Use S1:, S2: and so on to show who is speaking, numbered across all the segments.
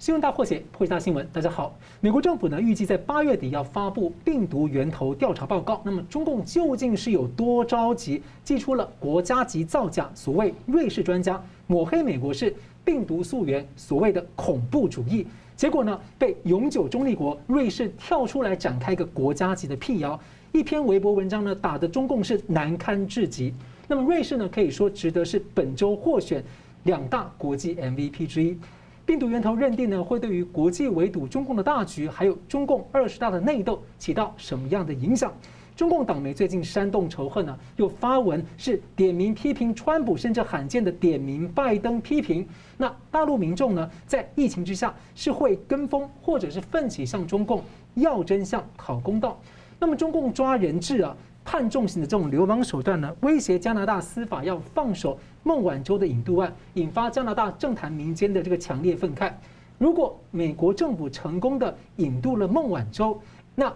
S1: 新闻大破解，破解大新闻。大家好，美国政府呢预计在八月底要发布病毒源头调查报告。那么中共究竟是有多着急，祭出了国家级造假？所谓瑞士专家抹黑美国是病毒溯源，所谓的恐怖主义。结果呢，被永久中立国瑞士跳出来展开一个国家级的辟谣，一篇微博文章呢打得中共是难堪至极。那么瑞士呢可以说值得是本周获选两大国际 MVP 之一。病毒源头认定呢，会对于国际围堵中共的大局，还有中共二十大的内斗起到什么样的影响？中共党媒最近煽动仇恨呢，又发文是点名批评川普，甚至罕见的点名拜登批评。那大陆民众呢，在疫情之下是会跟风，或者是奋起向中共要真相、讨公道？那么中共抓人质啊，判重刑的这种流氓手段呢，威胁加拿大司法要放手。孟晚舟的引渡案引发加拿大政坛民间的这个强烈愤慨。如果美国政府成功的引渡了孟晚舟，那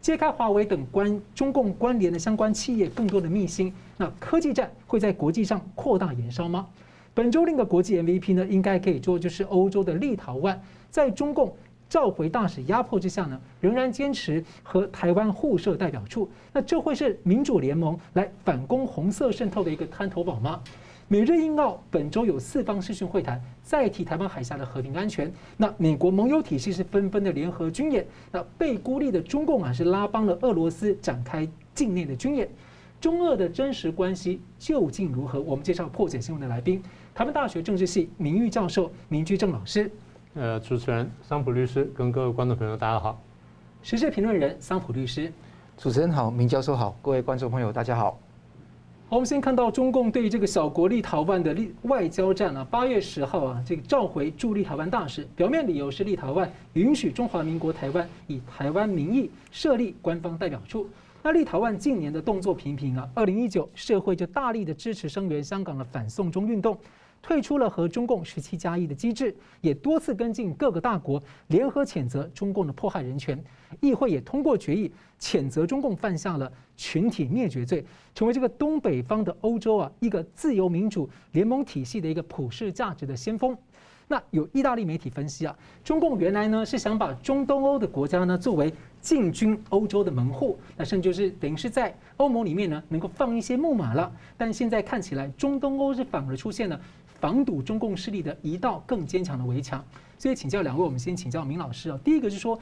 S1: 揭开华为等关中共关联的相关企业更多的秘辛，那科技战会在国际上扩大延烧吗？本周另一个国际 MVP 呢，应该可以说就是欧洲的立陶宛，在中共召回大使压迫之下呢，仍然坚持和台湾互设代表处。那这会是民主联盟来反攻红色渗透的一个滩头堡吗？美日印澳本周有四方视讯会谈，再提台湾海峡的和平安全。那美国盟友体系是纷纷的联合军演。那被孤立的中共啊，是拉帮了俄罗斯展开境内的军演。中俄的真实关系究竟如何？我们介绍破解新闻的来宾：台湾大学政治系名誉教授明居正老师。
S2: 呃，主持人桑普律师跟各位观众朋友大家好。
S1: 时事评论人桑普律师。
S3: 主持人好，明教授好，各位观众朋友大家好。
S1: 我们先看到中共对这个小国立陶宛的立外交战啊，八月十号啊，这个召回驻立陶宛大使，表面理由是立陶宛允许中华民国台湾以台湾名义设立官方代表处。那立陶宛近年的动作频频啊，二零一九社会就大力的支持声援香港的反送中运动。退出了和中共十七加一的机制，也多次跟进各个大国联合谴责中共的迫害人权。议会也通过决议，谴责中共犯下了群体灭绝罪，成为这个东北方的欧洲啊一个自由民主联盟体系的一个普世价值的先锋。那有意大利媒体分析啊，中共原来呢是想把中东欧的国家呢作为进军欧洲的门户，那甚至就是等于是在欧盟里面呢能够放一些木马了。但现在看起来，中东欧是反而出现了。防堵中共势力的一道更坚强的围墙，所以请教两位，我们先请教明老师啊。第一个是说，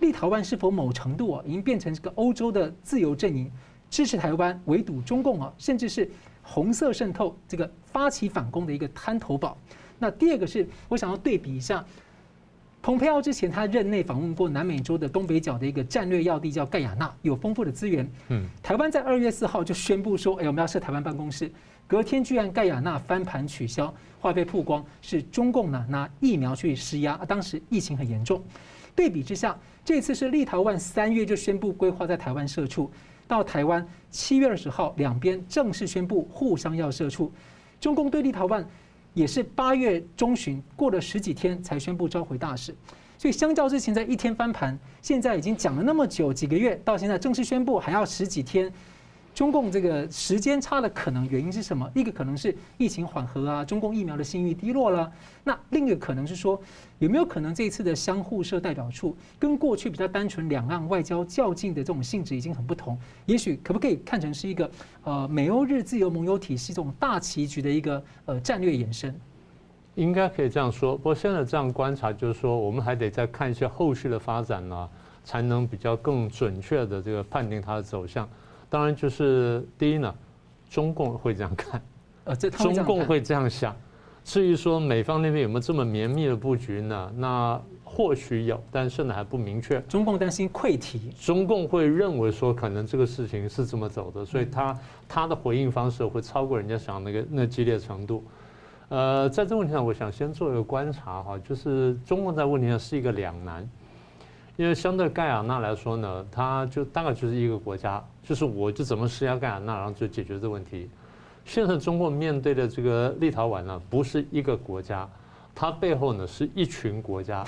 S1: 立陶宛是否某程度啊，已经变成这个欧洲的自由阵营，支持台湾围堵中共啊，甚至是红色渗透这个发起反攻的一个滩头堡？那第二个是我想要对比一下，蓬佩奥之前他任内访问过南美洲的东北角的一个战略要地叫盖亚纳，有丰富的资源。嗯，台湾在二月四号就宣布说，哎，我们要设台湾办公室。隔天居然盖亚纳翻盘取消，话被曝光是中共呢拿疫苗去施压，当时疫情很严重。对比之下，这次是立陶宛三月就宣布规划在台湾设处，到台湾七月二十号两边正式宣布互相要设处。中共对立陶宛也是八月中旬过了十几天才宣布召回大使，所以相较之前在一天翻盘，现在已经讲了那么久几个月，到现在正式宣布还要十几天。中共这个时间差的可能原因是什么？一个可能是疫情缓和啊，中共疫苗的信誉低落了。那另一个可能是说，有没有可能这一次的相互设代表处，跟过去比较单纯两岸外交较劲的这种性质已经很不同？也许可不可以看成是一个呃美欧日自由盟友体系这种大棋局的一个呃战略延伸？
S2: 应该可以这样说。不过现在这样观察，就是说我们还得再看一些后续的发展呢，才能比较更准确的这个判定它的走向。当然，就是第一呢，中共会这样看，呃，中共会这样想。至于说美方那边有没有这么绵密的布局呢？那或许有，但是呢还不明确。
S1: 中共担心溃堤，
S2: 中共会认为说可能这个事情是这么走的，所以他他的回应方式会超过人家想那个那激烈程度。呃，在这个问题上，我想先做一个观察哈，就是中共在问题上是一个两难。因为相对盖亚纳来说呢，它就大概就是一个国家，就是我就怎么施压盖亚纳，然后就解决这个问题。现在中国面对的这个立陶宛呢，不是一个国家，它背后呢是一群国家。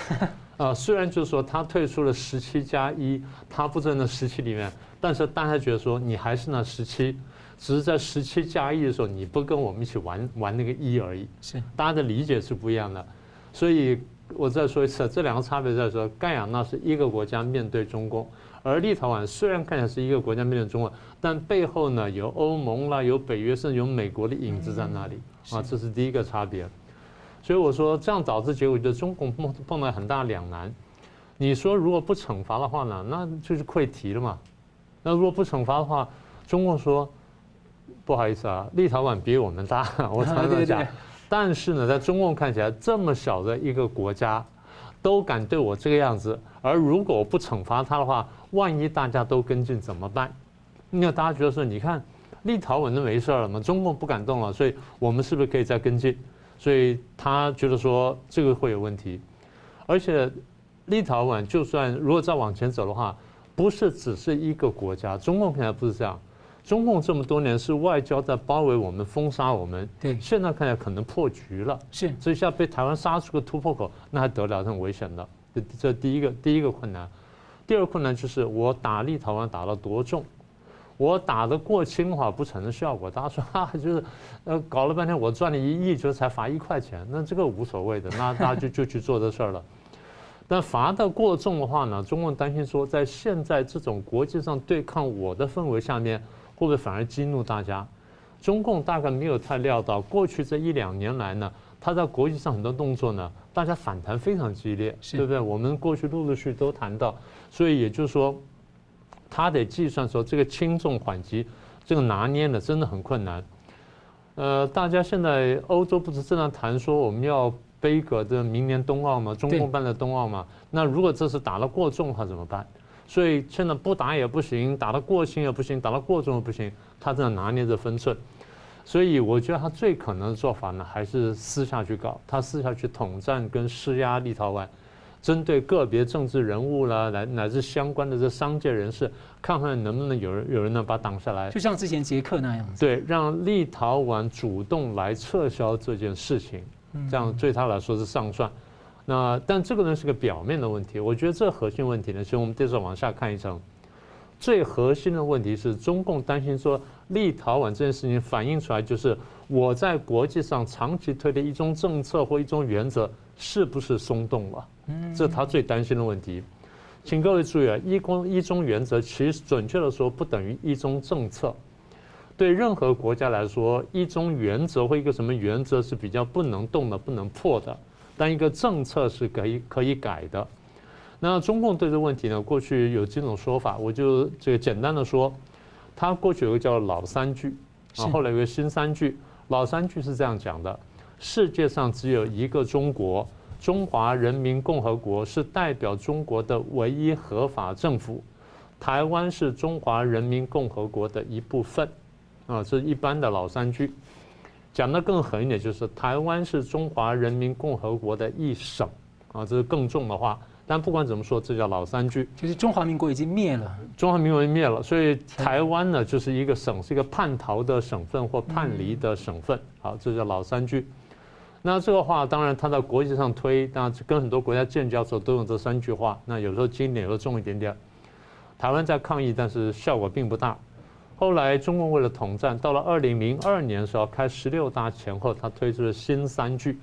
S2: 啊，虽然就是说它退出了十七加一，它不在那十七里面，但是大家觉得说你还是那十七，只是在十七加一的时候你不跟我们一起玩玩那个一而已。是，大家的理解是不一样的，所以。我再说一次，这两个差别在说，盖亚那是一个国家面对中共，而立陶宛虽然看起来是一个国家面对中共，但背后呢有欧盟啦，有北约，甚至有美国的影子在那里啊，这是第一个差别。所以我说这样导致结果，就是中共碰碰到很大两难。你说如果不惩罚的话呢，那就是溃堤了嘛。那如果不惩罚的话，中共说不好意思啊，立陶宛比我们大，我常常讲。但是呢，在中共看起来，这么小的一个国家，都敢对我这个样子。而如果我不惩罚他的话，万一大家都跟进怎么办？那大家觉得说，你看立陶宛都没事了嘛，中共不敢动了，所以我们是不是可以再跟进？所以他觉得说这个会有问题。而且立陶宛就算如果再往前走的话，不是只是一个国家，中共看起来不是这样。中共这么多年是外交在包围我们、封杀我们，对，现在看起来可能破局了，是，这下被台湾杀出个突破口，那还得了？很危险的。这这第一个第一个困难，第二个困难就是我打立陶宛打了多重，我打得过轻的话不产生效果。大家说啊，就是呃搞了半天我赚了一亿，就才罚一块钱，那这个无所谓的，那 大家就就去做这事儿了。但罚得过重的话呢，中共担心说，在现在这种国际上对抗我的氛围下面。会不会反而激怒大家？中共大概没有太料到，过去这一两年来呢，他在国际上很多动作呢，大家反弹非常激烈，对不对？我们过去陆陆续续都谈到，所以也就是说，他得计算说这个轻重缓急，这个拿捏呢真的很困难。呃，大家现在欧洲不是正在谈说我们要杯葛这明年冬奥吗？中共办的冬奥吗？那如果这次打得过重，的话怎么办？所以现在不打也不行，打得过轻也不行，打得过重也不行，他正在拿捏着分寸。所以我觉得他最可能的做法呢，还是私下去搞，他私下去统战跟施压立陶宛，针对个别政治人物啦，乃乃至相关的这商界人士，看看能不能有人有人能把他挡下来。
S1: 就像之前捷克那样子。
S2: 对，让立陶宛主动来撤销这件事情，这样对他来说是上算。那但这个呢是个表面的问题，我觉得这核心问题呢，其实我们接着往下看一层，最核心的问题是中共担心说立陶宛这件事情反映出来就是我在国际上长期推的一中政策或一中原则是不是松动了？嗯这是他最担心的问题。请各位注意啊，一公一中原则其实准确的说不等于一中政策，对任何国家来说，一中原则或一个什么原则是比较不能动的、不能破的。但一个政策是可以可以改的。那中共对这个问题呢，过去有几种说法，我就这个简单的说，他过去有个叫老三句，啊，后来有个新三句。老三句是这样讲的：世界上只有一个中国，中华人民共和国是代表中国的唯一合法政府，台湾是中华人民共和国的一部分，啊，这是一般的老三句。讲得更狠一点，就是台湾是中华人民共和国的一省，啊，这是更重的话。但不管怎么说，这叫老三句。
S1: 就是中华民国已经灭了，
S2: 中华民国已经灭了，所以台湾呢就是一个省，是一个叛逃的省份或叛离的省份。好，这叫老三句。那这个话当然他在国际上推，那跟很多国家建交的时候都用这三句话。那有时候轻一点，有时候重一点点。台湾在抗议，但是效果并不大。后来中共为了统战，到了二零零二年的时候，开十六大前后，他推出了新三句，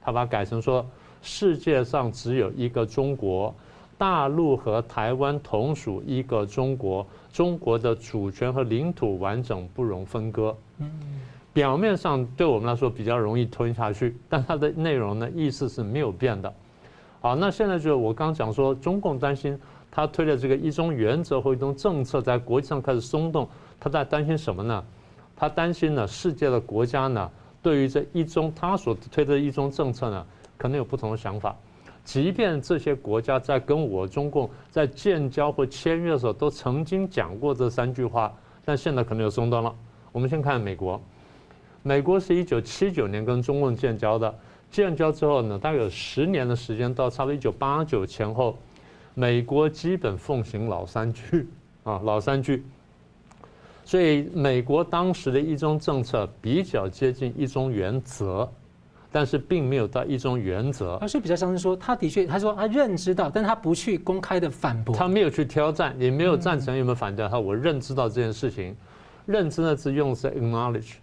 S2: 他把它改成说：世界上只有一个中国，大陆和台湾同属一个中国，中国的主权和领土完整不容分割。嗯表面上对我们来说比较容易吞下去，但它的内容呢，意思是没有变的。好，那现在就是我刚讲说，中共担心他推的这个一中原则或一中政策在国际上开始松动。他在担心什么呢？他担心呢，世界的国家呢，对于这一中他所推的一中政策呢，可能有不同的想法。即便这些国家在跟我中共在建交或签约的时候，都曾经讲过这三句话，但现在可能有松动了。我们先看美国，美国是一九七九年跟中共建交的，建交之后呢，大概有十年的时间，到差不多一九八九前后，美国基本奉行老三句啊，老三句。所以，美国当时的一中政策比较接近一中原则，但是并没有到一中原则。
S1: 而是比较像是说，他的确，他说他认知到，但他不去公开的反驳。
S2: 他没有去挑战，也没有赞成，也没有反对。他我认知到这件事情，认知的是用的是 acknowledge，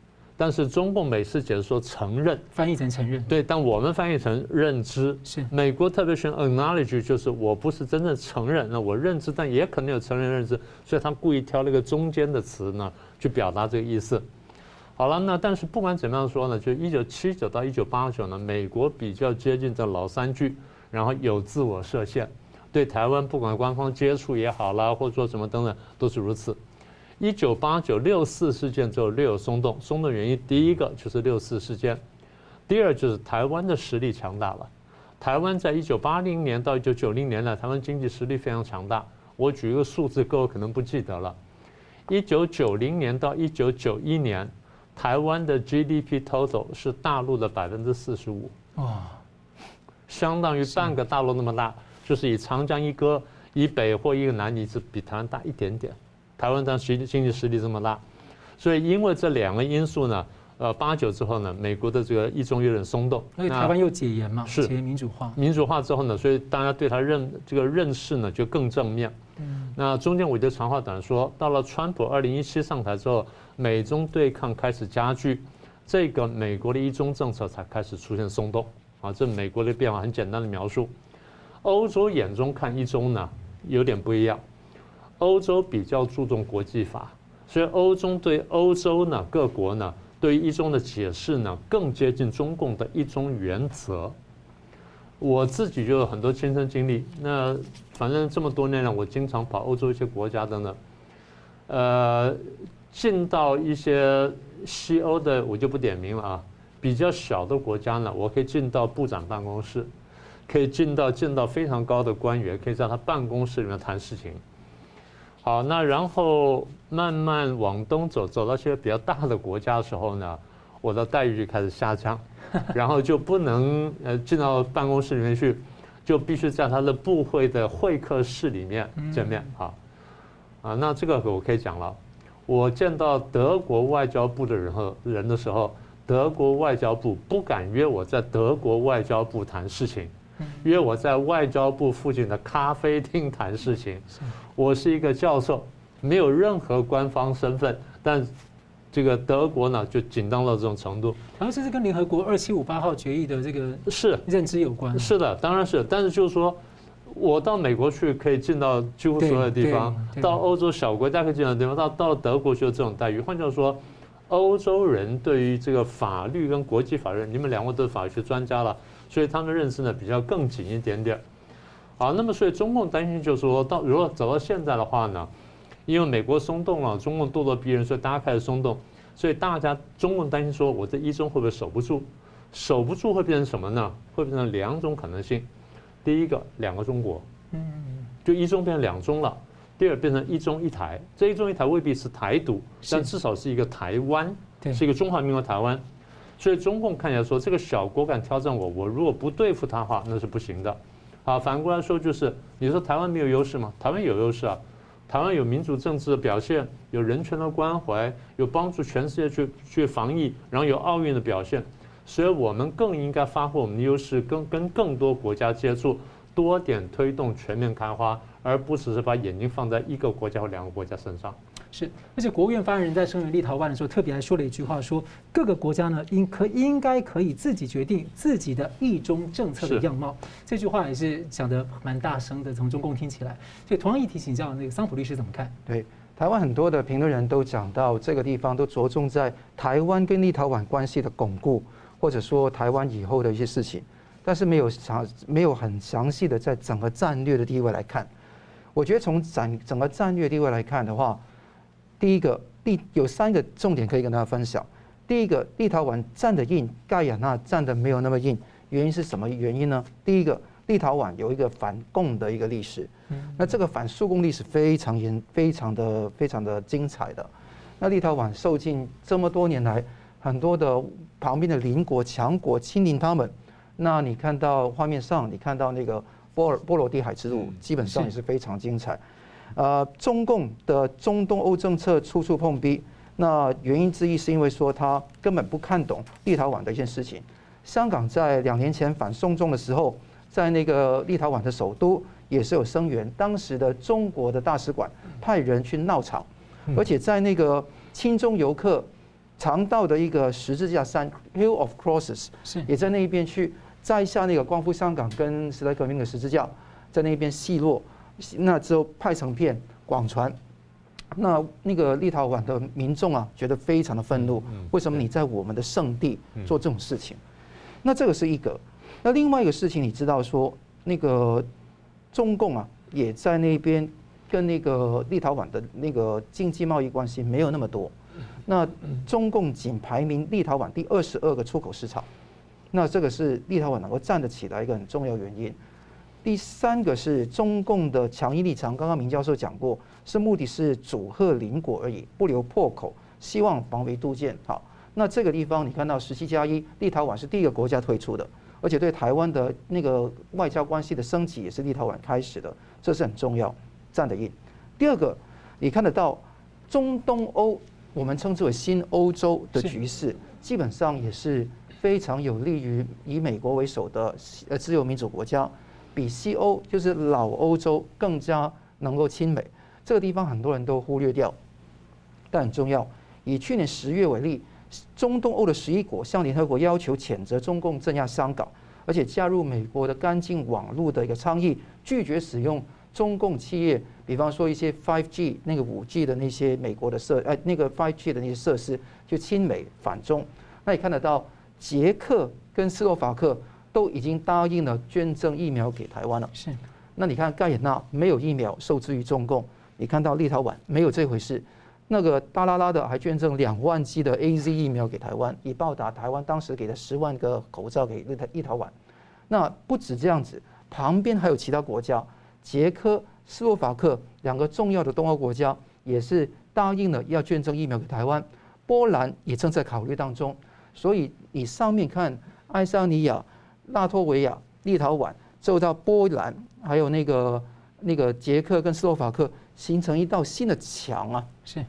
S2: 但是中共每次解释说承认，
S1: 翻译成承认，
S2: 对，但我们翻译成认知。
S1: 是
S2: 美国特别选 acknowledge，就是我不是真正承认，那我认知，但也可能有承认认知，所以他故意挑了一个中间的词呢，去表达这个意思。好了，那但是不管怎么样说呢，就一九七九到一九八九呢，美国比较接近这老三句，然后有自我设限，对台湾不管官方接触也好啦，或者说什么等等，都是如此。一九八九六四事件之后略有松动，松动原因第一个就是六四事件，第二就是台湾的实力强大了。台湾在一九八零年到一九九零年呢，台湾经济实力非常强大。我举一个数字，各位可能不记得了，一九九零年到一九九一年。台湾的 GDP total 是大陆的百分之四十五，啊，相当于半个大陆那么大，就是以长江一哥以北或一个南，你是比台湾大一点点。台湾当时经济实力这么大，所以因为这两个因素呢，呃，八九之后呢，美国的这个一中有点松动，
S1: 因为台湾又解严嘛，
S2: 是
S1: 民主化，
S2: 民主化之后呢，所以大家对他认这个认识呢就更正面。嗯，那中间我就长话短说，到了川普二零一七上台之后。美中对抗开始加剧，这个美国的一中政策才开始出现松动啊！这美国的变化很简单的描述。欧洲眼中看一中呢，有点不一样。欧洲比较注重国际法，所以欧中对欧洲呢各国呢对于一中的解释呢更接近中共的一中原则。我自己就有很多亲身经历，那反正这么多年来，我经常跑欧洲一些国家的呢，呃。进到一些西欧的，我就不点名了啊。比较小的国家呢，我可以进到部长办公室，可以进到进到非常高的官员，可以在他办公室里面谈事情。好，那然后慢慢往东走，走到一些比较大的国家的时候呢，我的待遇就开始下降，然后就不能呃进到办公室里面去，就必须在他的部会的会客室里面见面好。啊，那这个我可以讲了。我见到德国外交部的人和人的时候，德国外交部不敢约我在德国外交部谈事情，约我在外交部附近的咖啡厅谈事情。我是一个教授，没有任何官方身份，但这个德国呢就紧张到这种程度。
S1: 然后这是跟联合国二七五八号决议的这个
S2: 是认知
S1: 有关。
S2: 是的，当然是，但是就是说。我到美国去可以进到几乎所有的地方，到欧洲小国家可以进到地方，到到了德国就有这种待遇。换句话说，欧洲人对于这个法律跟国际法律，你们两位都是法学专家了，所以他们的认识呢比较更紧一点点。好，那么所以中共担心就是说到如果走到现在的话呢，因为美国松动了，中共咄咄逼人，所以大家开始松动，所以大家中共担心说，我这一中会不会守不住？守不住会变成什么呢？会变成两种可能性。第一个两个中国，嗯，就一中变成两中了。第二变成一中一台，这一中一台未必是台独，但至少是一个台湾，是一个中华民国台湾。所以中共看起来说，这个小国敢挑战我，我如果不对付他的话，那是不行的。好，反过来说就是，你说台湾没有优势吗？台湾有优势啊，台湾有民主政治的表现，有人权的关怀，有帮助全世界去去防疫，然后有奥运的表现。所以我们更应该发挥我们的优势，跟跟更多国家接触，多点推动全面开花，而不只是把眼睛放在一个国家或两个国家身上。
S1: 是，而且国务院发言人在声援立陶宛的时候，特别还说了一句话，说各个国家呢应可应该可以自己决定自己的一中政策的样貌。这句话也是讲得蛮大声的，从中共听起来。所以同样一提请教那个桑普律师怎么看？
S3: 对，台湾很多的评论人都讲到这个地方都着重在台湾跟立陶宛关系的巩固。或者说台湾以后的一些事情，但是没有详没有很详细的在整个战略的地位来看。我觉得从整整个战略地位来看的话，第一个立有三个重点可以跟大家分享。第一个，立陶宛站得硬，盖亚那站得没有那么硬，原因是什么原因呢？第一个，立陶宛有一个反共的一个历史，那这个反苏共历史非常严，非常的非常的精彩的。那立陶宛受尽这么多年来。很多的旁边的邻国强国亲临他们，那你看到画面上，你看到那个波尔波罗的海之路，基本上也是非常精彩。呃，中共的中东欧政策处处碰壁，那原因之一是因为说他根本不看懂立陶宛的一件事情。香港在两年前反送中的时候，在那个立陶宛的首都也是有声援，当时的中国的大使馆派人去闹场，而且在那个亲中游客。常到的一个十字架山 （Hill of Crosses） 也在那一边去摘下那个光复香港跟时代革命的十字架，在那边戏落，那之后拍成片广传。那那个立陶宛的民众啊，觉得非常的愤怒。为什么你在我们的圣地做这种事情？那这个是一个。那另外一个事情，你知道说，那个中共啊，也在那边跟那个立陶宛的那个经济贸易关系没有那么多。那中共仅排名立陶宛第二十二个出口市场。那这个是立陶宛能够站得起来一个很重要原因。第三个是中共的强硬立场，刚刚明教授讲过，是目的是阻吓邻国而已，不留破口，希望防微杜渐。好，那这个地方你看到十七加一，立陶宛是第一个国家退出的，而且对台湾的那个外交关系的升级也是立陶宛开始的，这是很重要，站得硬。第二个，你看得到中东欧，我们称之为新欧洲的局势，基本上也是非常有利于以美国为首的呃自由民主国家。比西欧就是老欧洲更加能够亲美，这个地方很多人都忽略掉，但很重要。以去年十月为例，中东欧的十一国向联合国要求谴责中共镇压香港，而且加入美国的干净网络的一个倡议，拒绝使用中共企业，比方说一些 Five G 那个五 G 的那些美国的设呃那个 Five G 的那些设施，就亲美反中。那你看得到捷克跟斯洛伐克。都已经答应了捐赠疫苗给台湾了。是，那你看盖亚纳没有疫苗受制于中共，你看到立陶宛没有这回事，那个大拉拉的还捐赠两万剂的 AZ 疫苗给台湾，以报答台湾当时给的十万个口罩给立陶立陶宛。那不止这样子，旁边还有其他国家，捷克、斯洛伐克两个重要的东欧国家也是答应了要捐赠疫苗给台湾，波兰也正在考虑当中。所以你上面看爱沙尼亚。拉脱维亚、立陶宛，走到波兰，还有那个那个捷克跟斯洛伐克，形成一道新的墙啊！是，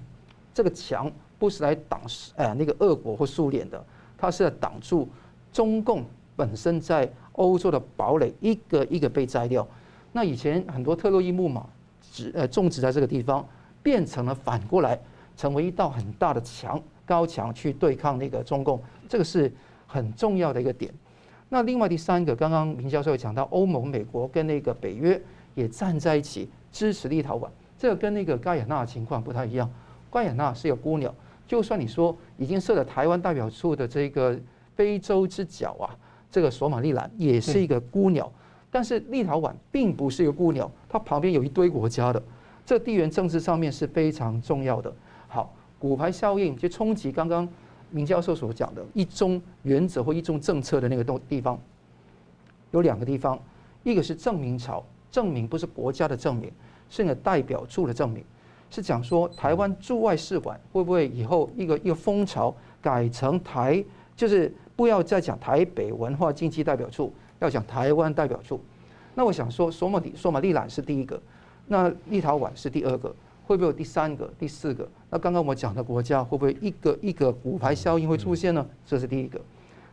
S3: 这个墙不是来挡哎那个俄国或苏联的，它是来挡住中共本身在欧洲的堡垒，一个一个被摘掉。那以前很多特洛伊木马植呃种植在这个地方，变成了反过来成为一道很大的墙，高墙去对抗那个中共，这个是很重要的一个点。那另外第三个，刚刚明教授有讲到，欧盟、美国跟那个北约也站在一起支持立陶宛，这个跟那个盖亚纳的情况不太一样。盖亚纳是个孤鸟，就算你说已经设了台湾代表处的这个非洲之角啊，这个索马利兰也是一个孤鸟，但是立陶宛并不是一个孤鸟，它旁边有一堆国家的，这地缘政治上面是非常重要的。骨牌效应就冲击刚刚。明教授所讲的一中原则或一中政策的那个东地方，有两个地方，一个是正名朝，正名不是国家的正名，是那个代表处的正名，是讲说台湾驻外使馆会不会以后一个一个风潮改成台，就是不要再讲台北文化经济代表处，要讲台湾代表处。那我想说，索马里索马利兰是第一个，那立陶宛是第二个。会不会有第三个、第四个？那刚刚我们讲的国家会不会一个一个骨牌效应会出现呢？这是第一个。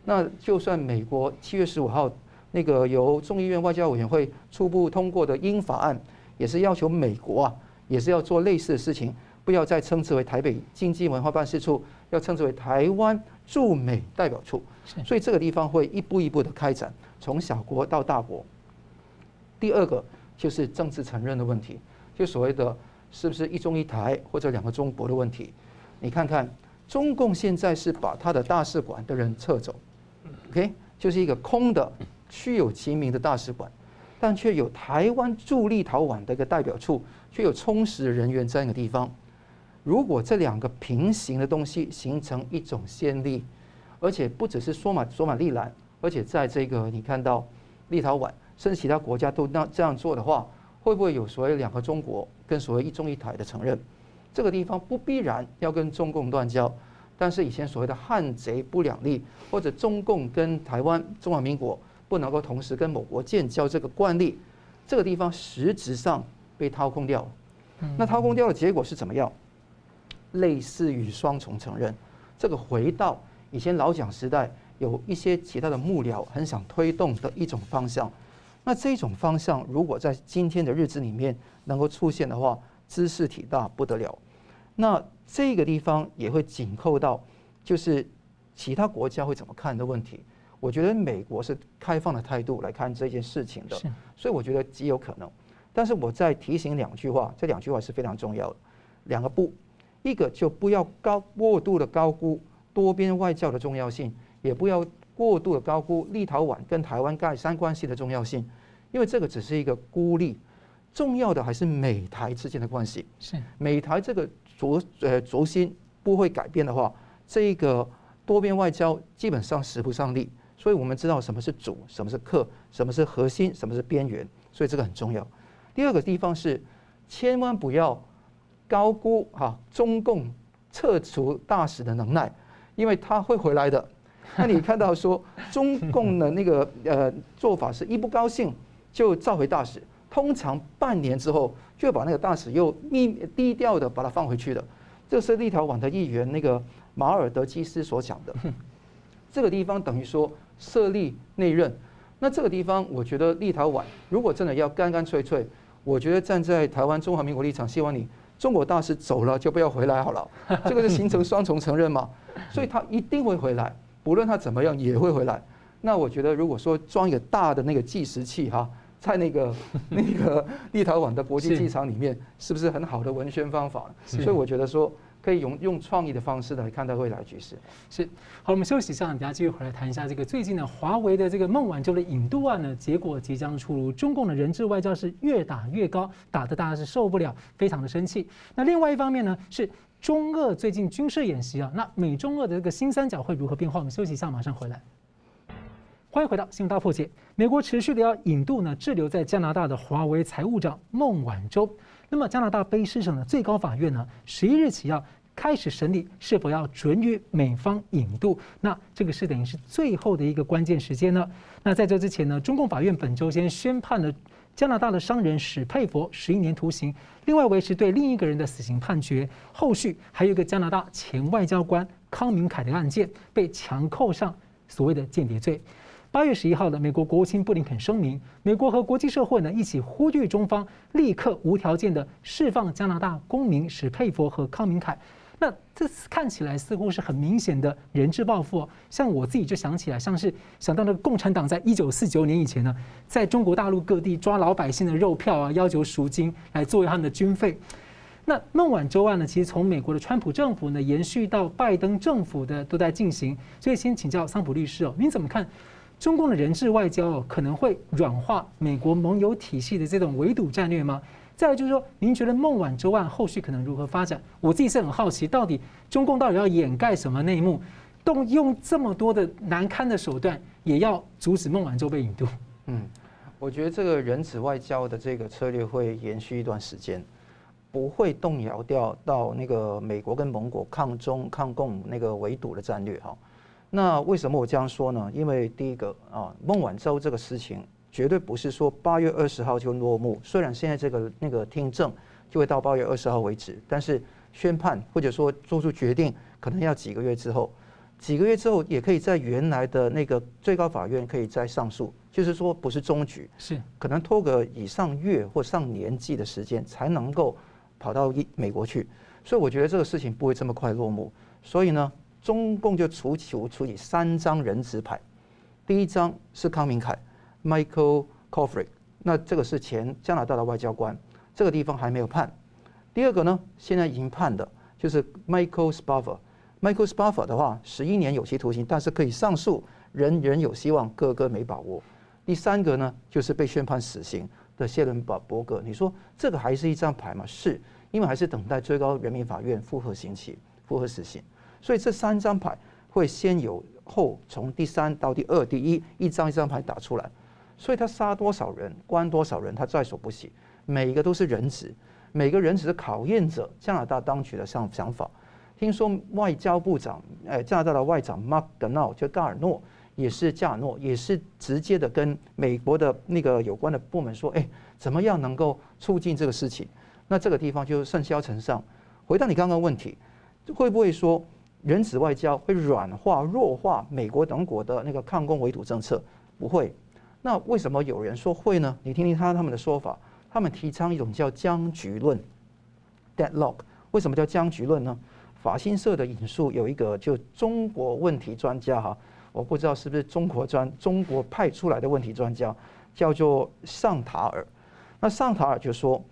S3: 那就算美国七月十五号那个由众议院外交委员会初步通过的英法案，也是要求美国啊，也是要做类似的事情，不要再称之为台北经济文化办事处，要称之为台湾驻美代表处。所以这个地方会一步一步的开展，从小国到大国。第二个就是政治承认的问题，就所谓的。是不是一中一台或者两个中国的问题？你看看，中共现在是把他的大使馆的人撤走，OK，就是一个空的、虚有其名的大使馆，但却有台湾驻立陶宛的一个代表处，却有充实的人员在那个地方。如果这两个平行的东西形成一种先例，而且不只是索马索马利兰，而且在这个你看到立陶宛甚至其他国家都那这样做的话。会不会有所谓两个中国跟所谓一中一台的承认？这个地方不必然要跟中共断交，但是以前所谓的汉贼不两立，或者中共跟台湾中华民国不能够同时跟某国建交这个惯例，这个地方实质上被掏空掉。那掏空掉的结果是怎么样？类似于双重承认。这个回到以前老蒋时代，有一些其他的幕僚很想推动的一种方向。那这种方向，如果在今天的日子里面能够出现的话，知识体大不得了。那这个地方也会紧扣到就是其他国家会怎么看的问题。我觉得美国是开放的态度来看这件事情的，所以我觉得极有可能。但是我再提醒两句话，这两句话是非常重要的，两个不，一个就不要高过度的高估多边外交的重要性，也不要过度的高估立陶宛跟台湾盖三关系的重要性，因为这个只是一个孤立，重要的还是美台之间的关系。
S1: 是
S3: 美台这个轴呃轴心不会改变的话，这个多边外交基本上使不上力。所以我们知道什么是主，什么是客，什么是核心，什么是边缘，所以这个很重要。第二个地方是，千万不要高估哈中共撤除大使的能耐，因为他会回来的。那你看到说中共的那个呃做法是一不高兴就召回大使，通常半年之后就把那个大使又密低调的把它放回去的。这是立陶宛的议员那个马尔德基斯所讲的。这个地方等于说。设立内任，那这个地方，我觉得立陶宛如果真的要干干脆脆，我觉得站在台湾中华民国立场，希望你中国大使走了就不要回来好了，这个是形成双重承认嘛，所以他一定会回来，不论他怎么样也会回来。那我觉得如果说装一个大的那个计时器哈，在那个那个 立陶宛的国际机场里面，是不是很好的文宣方法？所以我觉得说。可以用用创意的方式来看待未来局势。
S1: 是，好，我们休息一下，等下继续回来谈一下这个最近呢华为的这个孟晚舟的引渡案呢，结果即将出炉，中共的人质外交是越打越高，打得大家是受不了，非常的生气。那另外一方面呢，是中俄最近军事演习啊，那美中俄的这个新三角会如何变化？我们休息一下，马上回来。欢迎回到新闻大破解。美国持续的要引渡呢滞留在加拿大的华为财务长孟晚舟。那么加拿大卑诗省的最高法院呢，十一日起要开始审理是否要准予美方引渡。那这个是等于是最后的一个关键时间呢。那在这之前呢，中共法院本周先宣判了加拿大的商人史佩佛十一年徒刑，另外维持对另一个人的死刑判决。后续还有一个加拿大前外交官康明凯的案件被强扣上所谓的间谍罪。八月十一号的美国国务卿布林肯声明，美国和国际社会呢一起呼吁中方立刻无条件的释放加拿大公民史佩佛和康明凯。那这次看起来似乎是很明显的人质报复。哦像我自己就想起来，像是想到那个共产党在一九四九年以前呢，在中国大陆各地抓老百姓的肉票啊，要求赎金来作为他们的军费。那孟晚舟案呢，其实从美国的川普政府呢延续到拜登政府的都在进行。所以先请教桑普律师哦，您怎么看？中共的人质外交可能会软化美国盟友体系的这种围堵战略吗？再来就是说，您觉得孟晚舟案后续可能如何发展？我自己是很好奇，到底中共到底要掩盖什么内幕，动用这么多的难堪的手段，也要阻止孟晚舟被引渡？
S3: 嗯，我觉得这个人质外交的这个策略会延续一段时间，不会动摇掉到那个美国跟盟国抗中抗共那个围堵的战略哈。那为什么我这样说呢？因为第一个啊，孟晚舟这个事情绝对不是说八月二十号就落幕。虽然现在这个那个听证就会到八月二十号为止，但是宣判或者说做出决定可能要几个月之后，几个月之后也可以在原来的那个最高法院可以再上诉，就是说不是终局，
S1: 是
S3: 可能拖个以上月或上年纪的时间才能够跑到一美国去。所以我觉得这个事情不会这么快落幕。所以呢。中共就出球出以三张人质牌，第一张是康明凯 （Michael Kovrig），那这个是前加拿大的外交官，这个地方还没有判。第二个呢，现在已经判的就是 Michael Spavor。Michael Spavor 的话，十一年有期徒刑，但是可以上诉，人人有希望，个个没把握。第三个呢，就是被宣判死刑的谢伦堡伯格。你说这个还是一张牌吗？是，因为还是等待最高人民法院复核刑期，复核死刑。所以这三张牌会先有后，从第三到第二、第一，一张一张牌打出来。所以他杀多少人，关多少人，他在所不惜。每一个都是人质，每个人只是考验着加拿大当局的想想法。听说外交部长，哎，加拿大的外长 Mark Garneau 就加尔诺，也是加尔诺，也是直接的跟美国的那个有关的部门说，哎，怎么样能够促进这个事情？那这个地方就甚嚣尘上。回到你刚刚问题，会不会说？人质外交会软化、弱化美国等国的那个抗共围堵政策？不会。那为什么有人说会呢？你听听他他们的说法，他们提倡一种叫僵局论 （deadlock）。为什么叫僵局论呢？法新社的引述有一个就中国问题专家哈，我不知道是不是中国专中国派出来的问题专家，叫做尚塔尔。那尚塔尔就说，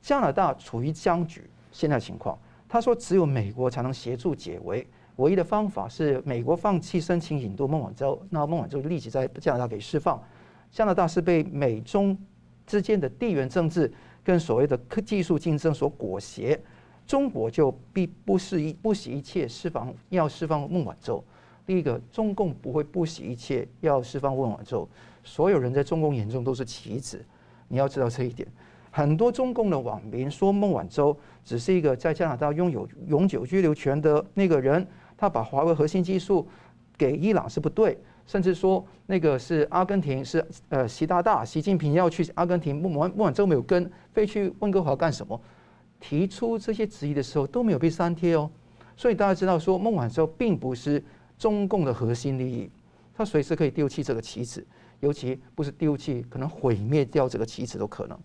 S3: 加拿大处于僵局，现在情况，他说只有美国才能协助解围，唯一的方法是美国放弃申请引渡孟晚舟，那孟晚舟立即在加拿大给释放。加拿大是被美中之间的地缘政治跟所谓的科技术竞争所裹挟，中国就必不惜一不惜一切释放要释放孟晚舟。第一个，中共不会不惜一切要释放孟晚舟，所有人在中共眼中都是棋子，你要知道这一点。很多中共的网民说孟晚舟只是一个在加拿大拥有永久居留权的那个人，他把华为核心技术给伊朗是不对。甚至说那个是阿根廷，是呃习大大，习近平要去阿根廷，孟晚孟晚舟没有跟，飞去温哥华干什么？提出这些质疑的时候都没有被删帖哦，所以大家知道说孟晚舟并不是中共的核心利益，他随时可以丢弃这个棋子，尤其不是丢弃，可能毁灭掉这个棋子都可能，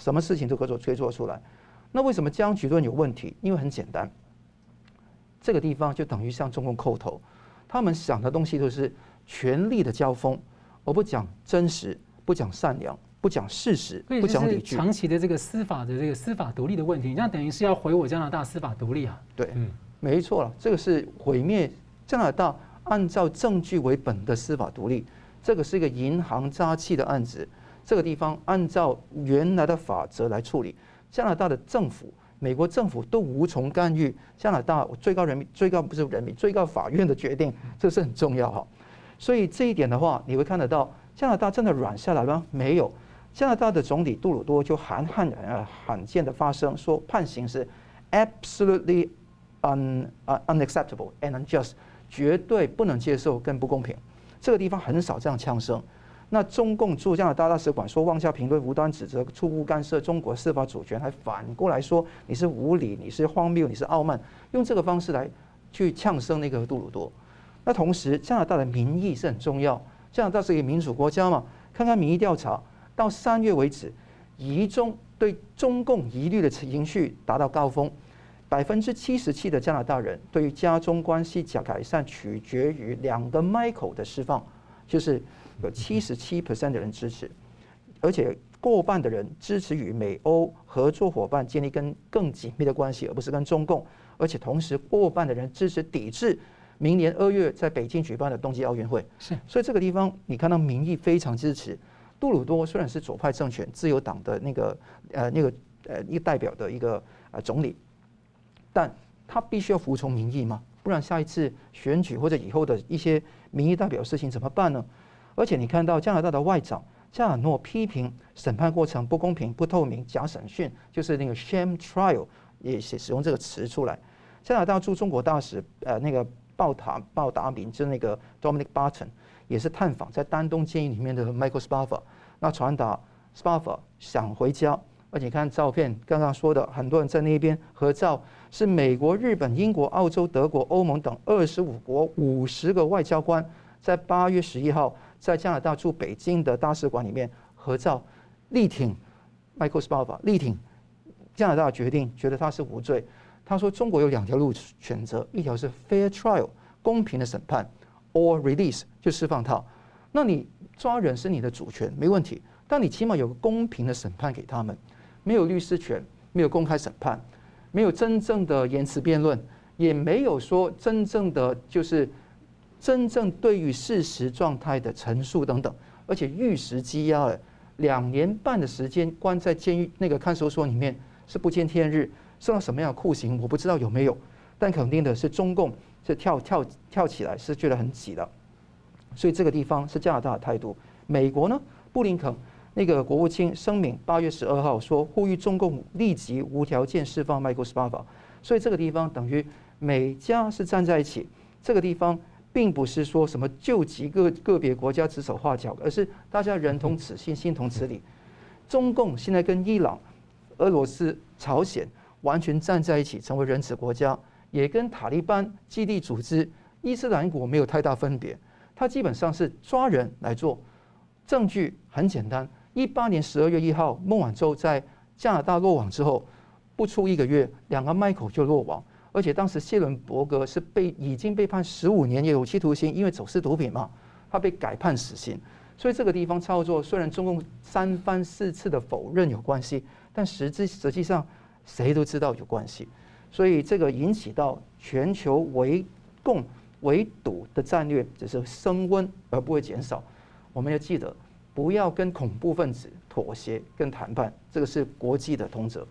S3: 什么事情都可以做推做出来。那为什么僵局论有问题？因为很简单，这个地方就等于向中共叩头，他们想的东西都是。权力的交锋，而不讲真实，不讲善良，不讲事实，不讲理据。
S1: 长期的这个司法的这个司法独立的问题，那等于是要毁我加拿大司法独立啊？
S3: 对，嗯，没错了，这个是毁灭加拿大按照证据为本的司法独立。这个是一个银行诈欺的案子，这个地方按照原来的法则来处理，加拿大的政府。美国政府都无从干预加拿大最高人民最高不是人民最高法院的决定，这是很重要哈。所以这一点的话，你会看得到加拿大真的软下来吗？没有，加拿大的总理杜鲁多就罕罕呃罕见的发声说判刑是 absolutely un unacceptable and unjust，绝对不能接受跟不公平。这个地方很少这样呛声。那中共驻加拿大大使馆说妄加评论、无端指责、粗暴干涉中国司法主权，还反过来说你是无理、你是荒谬、你是傲慢，用这个方式来去呛声那个杜鲁多。那同时，加拿大的民意是很重要。加拿大是一个民主国家嘛？看看民意调查，到三月为止，疑中对中共疑虑的情绪达到高峰。百分之七十七的加拿大人对于加中关系加改善取决于两个 Michael 的释放，就是有七十七 percent 的人支持，而且过半的人支持与美欧合作伙伴建立更更紧密的关系，而不是跟中共。而且同时，过半的人支持抵制。明年二月在北京举办的冬季奥运会，是，所以这个地方你看到民意非常支持。杜鲁多虽然是左派政权，自由党的那个呃那个呃一个代表的一个呃总理，但他必须要服从民意吗，不然下一次选举或者以后的一些民意代表事情怎么办呢？而且你看到加拿大的外长加尔诺批评审判过程不公平、不透明、假审讯，就是那个 sham trial 也使使用这个词出来。加拿大驻中国大使呃那个。鲍塔鲍达明就是那个 Dominic Barton，也是探访在丹东监狱里面的 Michael Spavor。那传达 Spavor 想回家，而且看照片，刚刚说的很多人在那边合照，是美国、日本、英国、澳洲、德国、欧盟等二十五国五十个外交官，在八月十一号在加拿大驻北京的大使馆里面合照，力挺 Michael Spavor，力挺加拿大决定，觉得他是无罪。他说：“中国有两条路选择，一条是 fair trial 公平的审判，or release 就释放他。那你抓人是你的主权，没问题。但你起码有个公平的审判给他们，没有律师权，没有公开审判，没有真正的言辞辩论，也没有说真正的就是真正对于事实状态的陈述等等。而且玉石积压了两年半的时间，关在监狱那个看守所里面是不见天日。”受到什么样的酷刑，我不知道有没有，但肯定的是，中共是跳跳跳起来是觉得很挤的，所以这个地方是加拿大的态度。美国呢，布林肯那个国务卿声明八月十二号说，呼吁中共立即无条件释放 Michael Spavor。所以这个地方等于美加是站在一起，这个地方并不是说什么救急个个别国家指手画脚，而是大家人同此心，心同此理。中共现在跟伊朗、俄罗斯、朝鲜。完全站在一起，成为人质国家，也跟塔利班基地组织伊斯兰国没有太大分别。他基本上是抓人来做，证据很简单。一八年十二月一号，孟晚舟在加拿大落网之后，不出一个月，两个迈克就落网，而且当时谢伦伯格是被已经被判十五年有期徒刑，因为走私毒品嘛，他被改判死刑。所以这个地方操作，虽然中共三番四次的否认有关系，但实质实际上谁都知道有关系。所以这个引起到全球围共围堵的战略只是升温而不会减少。我们要记得，不要跟恐怖分子妥协跟谈判，这个是国际的通则。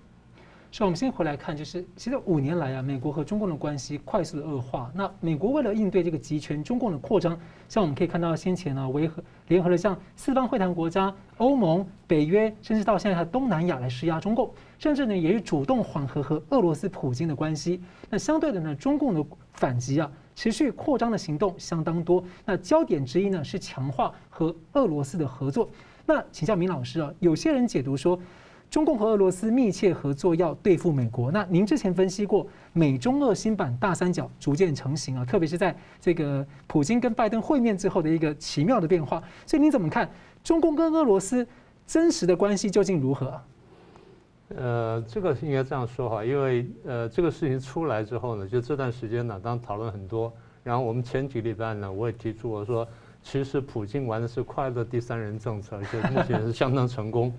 S1: 所以，我们先回来看，就是其实五年来啊，美国和中共的关系快速的恶化。那美国为了应对这个集权中共的扩张，像我们可以看到先前呢，维和联合了像四方会谈国家、欧盟、北约，甚至到现在还东南亚来施压中共，甚至呢也是主动缓和和俄罗斯普京的关系。那相对的呢，中共的反击啊，持续扩张的行动相当多。那焦点之一呢是强化和俄罗斯的合作。那请教明老师啊，有些人解读说。中共和俄罗斯密切合作，要对付美国。那您之前分析过，美中俄新版大三角逐渐成型啊，特别是在这个普京跟拜登会面之后的一个奇妙的变化。所以您怎么看中共跟俄罗斯真实的关系究竟如何？
S2: 呃，这个应该这样说哈，因为呃，这个事情出来之后呢，就这段时间呢，当讨论很多。然后我们前几个礼拜呢，我也提出我说，其实普京玩的是快乐第三人政策，而且目前是相当成功。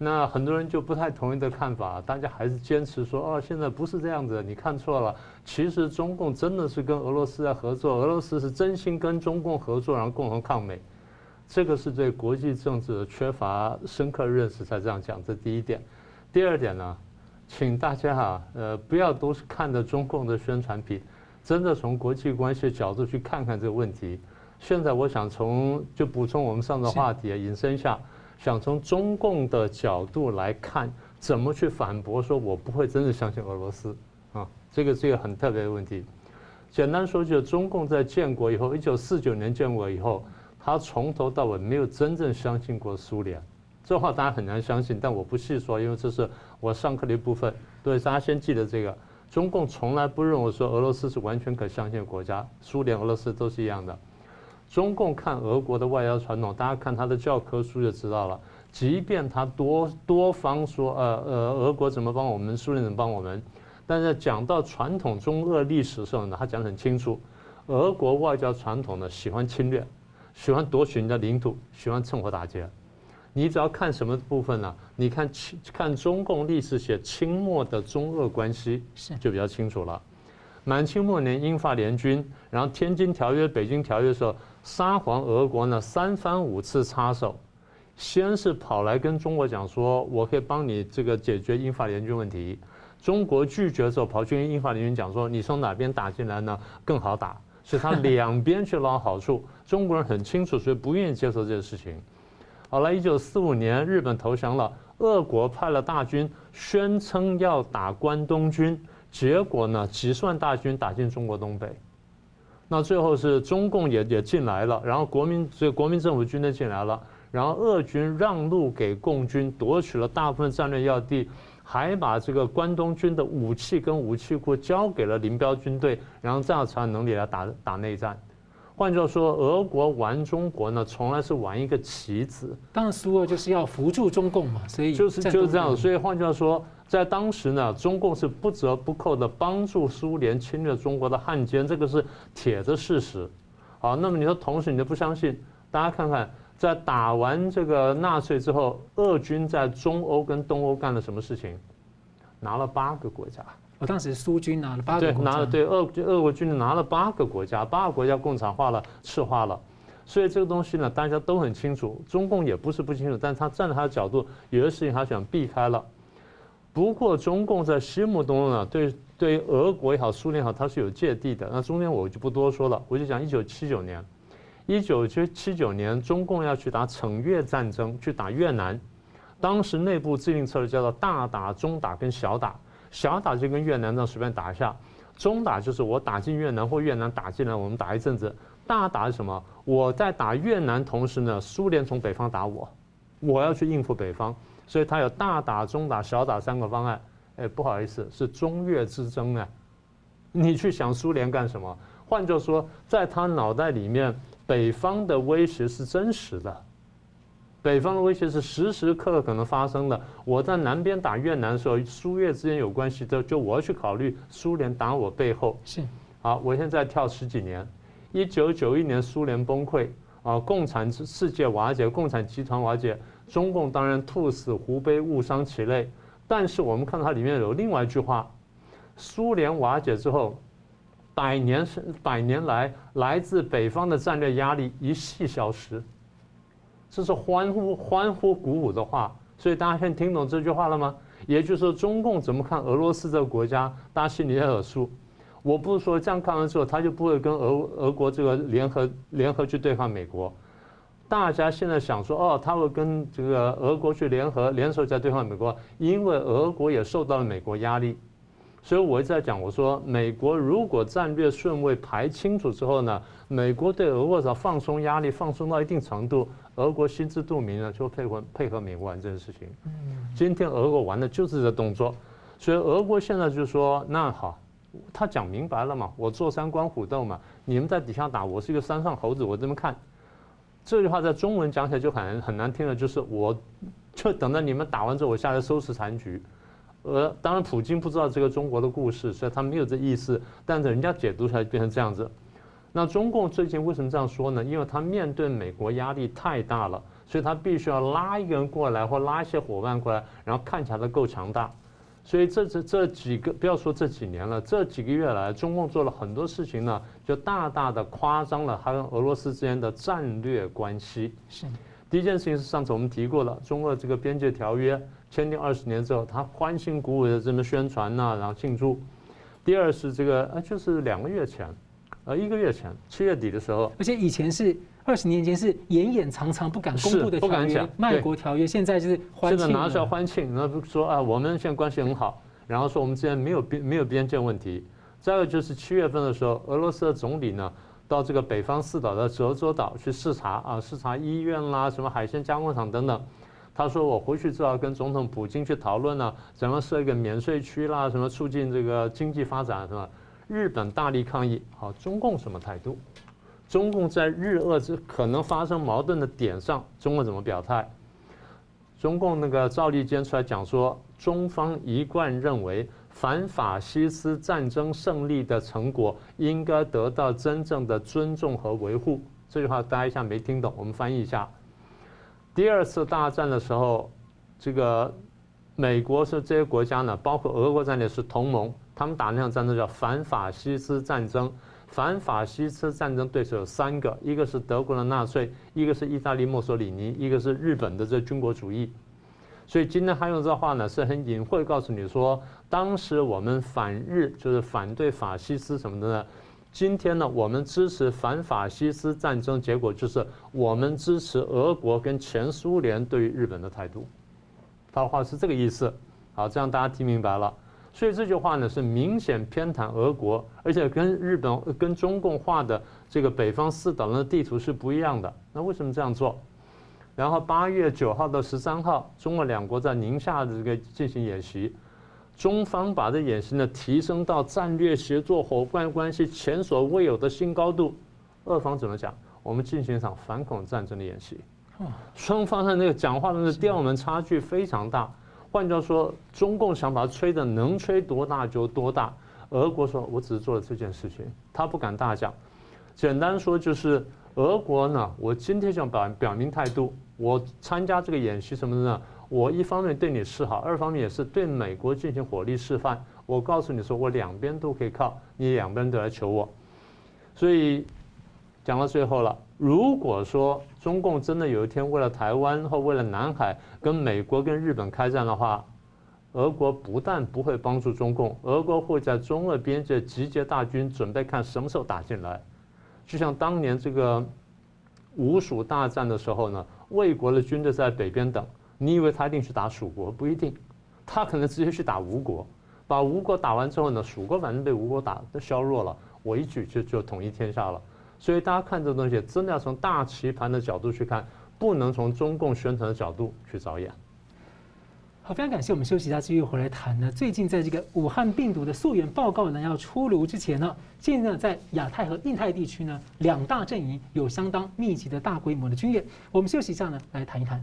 S2: 那很多人就不太同意的看法，大家还是坚持说，哦，现在不是这样子，你看错了。其实中共真的是跟俄罗斯在合作，俄罗斯是真心跟中共合作，然后共同抗美。这个是对国际政治缺乏深刻认识才这样讲，这第一点。第二点呢，请大家哈，呃，不要都是看着中共的宣传品，真的从国际关系的角度去看看这个问题。现在我想从就补充我们上的话题，引申一下。想从中共的角度来看，怎么去反驳说，我不会真的相信俄罗斯啊？这个是一个很特别的问题。简单说，就是中共在建国以后，一九四九年建国以后，他从头到尾没有真正相信过苏联。这话大家很难相信，但我不细说，因为这是我上课的一部分。对，大家先记得这个：中共从来不认为说俄罗斯是完全可相信的国家，苏联、俄罗斯都是一样的。中共看俄国的外交传统，大家看他的教科书就知道了。即便他多多方说，呃呃，俄国怎么帮我们，苏联怎么帮我们，但是讲到传统中俄历史的时候呢，他讲得很清楚，俄国外交传统呢喜欢侵略，喜欢夺取人家领土，喜欢趁火打劫。你只要看什么部分呢？你看清看中共历史写清末的中俄关系，就比较清楚了。满清末年，英法联军，然后天津条约、北京条约的时候。沙皇俄国呢，三番五次插手，先是跑来跟中国讲说，我可以帮你这个解决英法联军问题。中国拒绝之后，跑去跟英法联军讲说，你从哪边打进来呢？更好打，所以他两边去捞好处。中国人很清楚，所以不愿意接受这个事情。好了，一九四五年日本投降了，俄国派了大军，宣称要打关东军，结果呢，几十万大军打进中国东北。那最后是中共也也进来了，然后国民所以国民政府军队进来了，然后俄军让路给共军，夺取了大部分战略要地，还把这个关东军的武器跟武器库交给了林彪军队，然后这样才有能力来打打内战。换句话说，俄国玩中国呢，从来是玩一个棋子。
S1: 当然，苏俄就是要扶助中共嘛，所以
S2: 就是就是这样。所以换句话说。在当时呢，中共是不折不扣的帮助苏联侵略中国的汉奸，这个是铁的事实。好，那么你说同时你都不相信？大家看看，在打完这个纳粹之后，俄军在中欧跟东欧干了什么事情？拿了八个国家。
S1: 我当时苏军拿了八个国家。
S2: 对，拿了对俄俄国军拿了八个国家，八个国家共产化了、赤化了。所以这个东西呢，大家都很清楚。中共也不是不清楚，但他站在他的角度，有些事情他想避开了。不过，中共在心目中呢，对对俄国也好，苏联也好，它是有芥蒂的。那中间我就不多说了，我就讲一九七九年，一九七九年，中共要去打惩越战争，去打越南。当时内部制定策略叫做大打、中打跟小打。小打就跟越南这样随便打一下，中打就是我打进越南或越南打进来，我们打一阵子。大打是什么？我在打越南同时呢，苏联从北方打我，我要去应付北方。所以他有大打、中打、小打三个方案。哎，不好意思，是中越之争啊！你去想苏联干什么？换句话说，在他脑袋里面，北方的威胁是真实的。北方的威胁是时时刻刻可能发生的。我在南边打越南的时候，苏越之间有关系的，就我要去考虑苏联打我背后。
S1: 是，
S2: 好，我现在跳十几年，一九九一年苏联崩溃，啊，共产世界瓦解，共产集团瓦解，中共当然兔死狐悲，误伤其类。但是我们看到它里面有另外一句话：苏联瓦解之后，百年是百年来来自北方的战略压力一夕消失。这是欢呼、欢呼、鼓舞的话，所以大家现在听懂这句话了吗？也就是说，中共怎么看俄罗斯这个国家，大家心里也有数。我不是说这样看完之后，他就不会跟俄俄国这个联合联合去对抗美国。大家现在想说，哦，他会跟这个俄国去联合联手在对抗美国，因为俄国也受到了美国压力。所以我一直在讲，我说美国如果战略顺位排清楚之后呢，美国对俄国只要放松压力，放松到一定程度。俄国心知肚明了，就配合配合美国玩这件事情。今天俄国玩的就是这动作，所以俄国现在就说：“那好，他讲明白了嘛，我坐山观虎斗嘛，你们在底下打，我是一个山上猴子，我这么看。”这句话在中文讲起来就很很难听了，就是我就等着你们打完之后，我下来收拾残局。呃，当然普京不知道这个中国的故事，所以他没有这意思，但是人家解读出来变成这样子。那中共最近为什么这样说呢？因为他面对美国压力太大了，所以他必须要拉一个人过来，或拉一些伙伴过来，然后看起来他够强大。所以这这这几个，不要说这几年了，这几个月来，中共做了很多事情呢，就大大的夸张了他跟俄罗斯之间的战略关系。是。第一件事情是上次我们提过了，中俄这个边界条约签订二十年之后，他欢欣鼓舞的这么宣传呐，然后庆祝。第二是这个，呃，就是两个月前。呃，一个月前，七月底的时候，
S1: 而且以前是二十年前是掩掩藏藏不敢公布的
S2: 条约，
S1: 卖国条约，现在就是欢庆，
S2: 现在拿出来欢庆，那不说啊，我们现在关系很好，然后说我们之间没有边没有边界问题。再有就是七月份的时候，俄罗斯的总理呢到这个北方四岛的济州岛去视察啊，视察医院啦，什么海鲜加工厂等等。他说我回去之后跟总统普京去讨论呢，怎么设一个免税区啦，什么促进这个经济发展是吧？日本大力抗议，好，中共什么态度？中共在日俄之可能发生矛盾的点上，中共怎么表态？中共那个赵立坚出来讲说，中方一贯认为反法西斯战争胜利的成果应该得到真正的尊重和维护。这句话大家一下没听懂，我们翻译一下。第二次大战的时候，这个美国是这些国家呢，包括俄国在内是同盟。他们打那场战争叫反法西斯战争，反法西斯战争对手有三个，一个是德国的纳粹，一个是意大利墨索里尼，一个是日本的这军国主义。所以今天他用这话呢，是很隐晦告诉你说，当时我们反日就是反对法西斯什么的呢？今天呢，我们支持反法西斯战争，结果就是我们支持俄国跟前苏联对于日本的态度。他的话是这个意思，好，这样大家听明白了。所以这句话呢，是明显偏袒俄国，而且跟日本、跟中共画的这个北方四岛的地图是不一样的。那为什么这样做？然后八月九号到十三号，中俄两国在宁夏的这个进行演习，中方把这演习呢提升到战略协作伙伴关系前所未有的新高度。俄方怎么讲？我们进行一场反恐战争的演习。双方的那个讲话的那个调门差距非常大。换句话说，中共想把它吹的能吹多大就多大。俄国说，我只是做了这件事情，他不敢大讲。简单说就是，俄国呢，我今天想表表明态度，我参加这个演习什么的呢？我一方面对你示好，二方面也是对美国进行火力示范。我告诉你说，我两边都可以靠，你两边都来求我。所以讲到最后了。如果说中共真的有一天为了台湾或为了南海跟美国跟日本开战的话，俄国不但不会帮助中共，俄国会在中俄边界集结大军，准备看什么时候打进来。就像当年这个吴蜀大战的时候呢，魏国的军队在北边等，你以为他一定去打蜀国？不一定，他可能直接去打吴国，把吴国打完之后呢，蜀国反正被吴国打的削弱了，我一举就就统一天下了。所以大家看这个东西，真的要从大棋盘的角度去看，不能从中共宣传的角度去着眼。
S1: 好，非常感谢我们休息一下，继续回来谈呢。最近在这个武汉病毒的溯源报告呢要出炉之前呢，现在在亚太和印太地区呢，两大阵营有相当密集的大规模的军演。我们休息一下呢，来谈一谈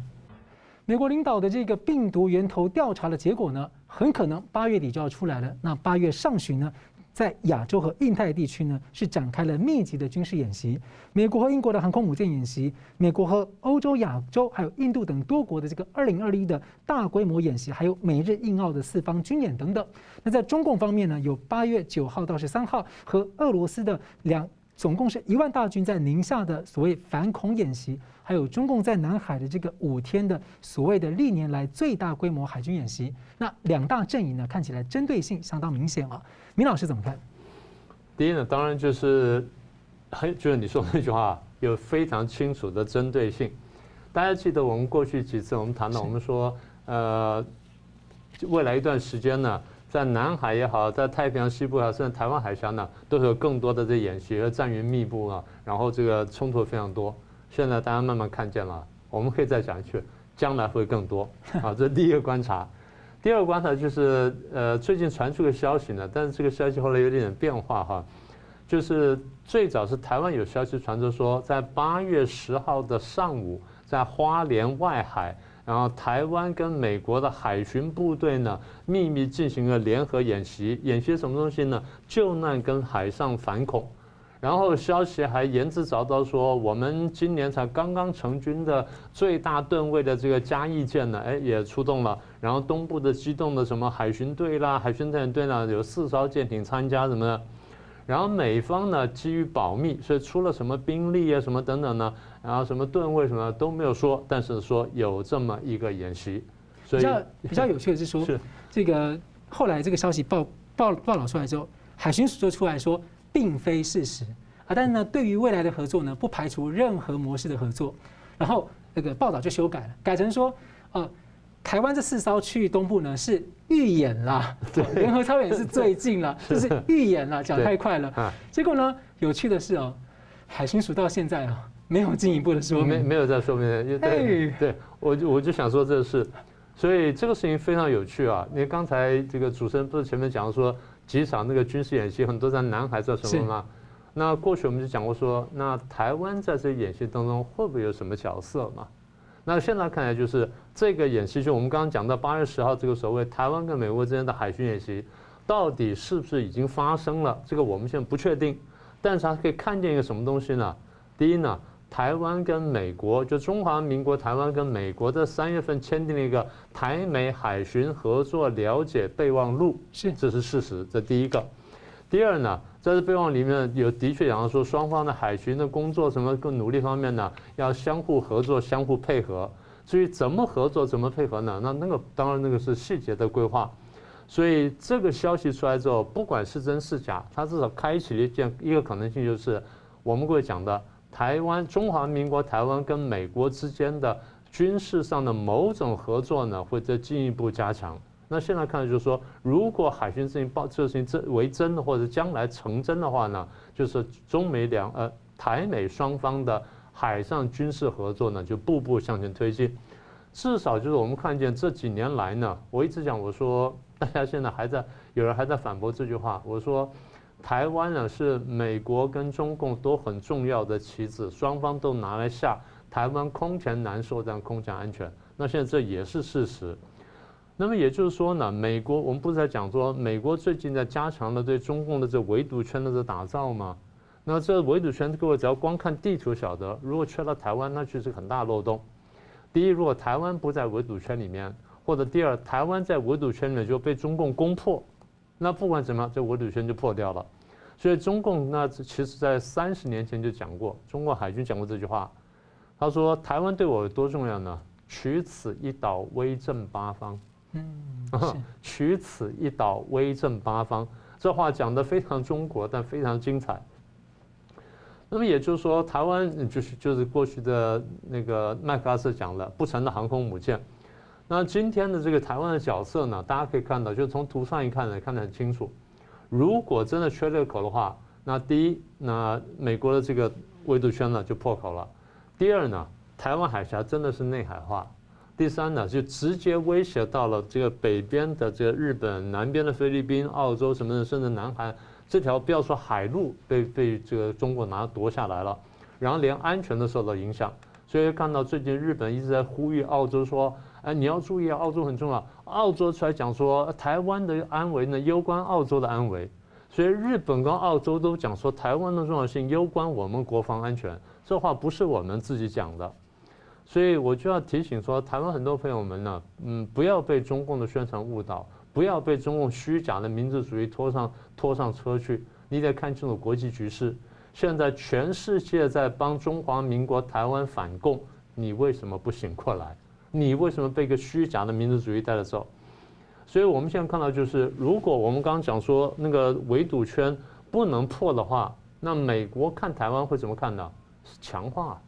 S1: 美国领导的这个病毒源头调查的结果呢，很可能八月底就要出来了。那八月上旬呢，在亚洲和印太地区呢，是展开了密集的军事演习。美国和英国的航空母舰演习，美国和欧洲、亚洲还有印度等多国的这个二零二一的大规模演习，还有美日印澳的四方军演等等。那在中共方面呢，有八月九号到十三号和俄罗斯的两总共是一万大军在宁夏的所谓反恐演习，还有中共在南海的这个五天的所谓的历年来最大规模海军演习。那两大阵营呢，看起来针对性相当明显啊。明老师怎么看？
S2: 第一呢，当然就是，很就是你说的那句话，有非常清楚的针对性。大家记得我们过去几次我们谈到，我们说，呃，未来一段时间呢，在南海也好，在太平洋西部也好，甚至台湾海峡呢，都是有更多的这演习和战云密布啊，然后这个冲突非常多。现在大家慢慢看见了，我们可以再讲一句，将来会更多啊，这是第一个观察。第二个观察就是，呃，最近传出个消息呢，但是这个消息后来有点点变化哈，就是最早是台湾有消息传出说，在八月十号的上午，在花莲外海，然后台湾跟美国的海巡部队呢，秘密进行了联合演习，演习什么东西呢？救难跟海上反恐。然后消息还言之凿凿说，我们今年才刚刚成军的最大吨位的这个嘉义舰呢，哎，也出动了。然后东部的机动的什么海巡队啦、海巡探险队啦，有四艘舰艇参加什么的。然后美方呢，基于保密，所以出了什么兵力啊、什么等等呢，然后什么吨位什么都没有说，但是说有这么一个演习。所以比较
S1: 比较有趣的是说，是这个后来这个消息报报报道出来之后，海巡署就出来说。并非事实啊，但是呢，对于未来的合作呢，不排除任何模式的合作。然后那个报道就修改了，改成说，呃，台湾这四艘区域东部呢是预演啦，联合操演是最近了，就是预演了，讲太快了。结果呢，有趣的是哦，海巡署到现在啊没有进一步的说明，
S2: 没没有再说明。对，对我就我就想说这事，所以这个事情非常有趣啊。你刚才这个主持人不是前面讲说。几场那个军事演习，很多在南海做什么吗？那过去我们就讲过说，那台湾在这演习当中会不会有什么角色嘛？那现在看来就是这个演习，就我们刚刚讲到八月十号这个所谓台湾跟美国之间的海军演习，到底是不是已经发生了？这个我们现在不确定，但是它可以看见一个什么东西呢？第一呢？台湾跟美国，就中华民国台湾跟美国在三月份签订了一个台美海巡合作了解备忘录，是，这是事实，这第一个。第二呢，在这备忘里面有的确讲到说，双方的海巡的工作什么更努力方面呢，要相互合作、相互配合。至于怎么合作、怎么配合呢？那那个当然那个是细节的规划。所以这个消息出来之后，不管是真是假，它至少开启了一件一个可能性，就是我们会讲的。台湾、中华民国台湾跟美国之间的军事上的某种合作呢，会再进一步加强。那现在看就是说，如果海巡事情报这事情真为真的，或者将来成真的话呢，就是中美两呃台美双方的海上军事合作呢，就步步向前推进。至少就是我们看见这几年来呢，我一直讲我说，大家现在还在有人还在反驳这句话，我说。台湾呢是美国跟中共都很重要的棋子，双方都拿来下台湾空前难受这样空前安全。那现在这也是事实。那么也就是说呢，美国我们不是在讲说，美国最近在加强了对中共的这围堵圈的这打造吗？那这围堵圈各位只要光看地图晓得，如果缺了台湾，那就是很大漏洞。第一，如果台湾不在围堵圈里面，或者第二，台湾在围堵圈里面就被中共攻破，那不管怎么样，这围堵圈就破掉了。所以中共那其实，在三十年前就讲过，中国海军讲过这句话，他说：“台湾对我有多重要呢？取此一岛，威震八方。”嗯，取此一岛，威震八方。这话讲的非常中国，但非常精彩。那么也就是说，台湾就是就是过去的那个麦克阿瑟讲了，不成的航空母舰。那今天的这个台湾的角色呢，大家可以看到，就从图上一看呢，看得很清楚。如果真的缺这个口的话，那第一，那美国的这个围堵圈呢就破口了；第二呢，台湾海峡真的是内海化；第三呢，就直接威胁到了这个北边的这个日本，南边的菲律宾、澳洲什么的，甚至南韩这条不要说海路被被这个中国拿夺下来了，然后连安全都受到影响。所以看到最近日本一直在呼吁澳洲说，哎，你要注意啊，澳洲很重要。澳洲出来讲说，台湾的安危呢，攸关澳洲的安危。所以日本跟澳洲都讲说，台湾的重要性攸关我们国防安全。这话不是我们自己讲的。所以我就要提醒说，台湾很多朋友们呢，嗯，不要被中共的宣传误导，不要被中共虚假的民族主义拖上拖上车去。你得看清楚国际局势。现在全世界在帮中华民国台湾反共，你为什么不醒过来？你为什么被一个虚假的民族主义带着走？所以我们现在看到就是，如果我们刚刚讲说那个围堵圈不能破的话，那美国看台湾会怎么看呢？是强化。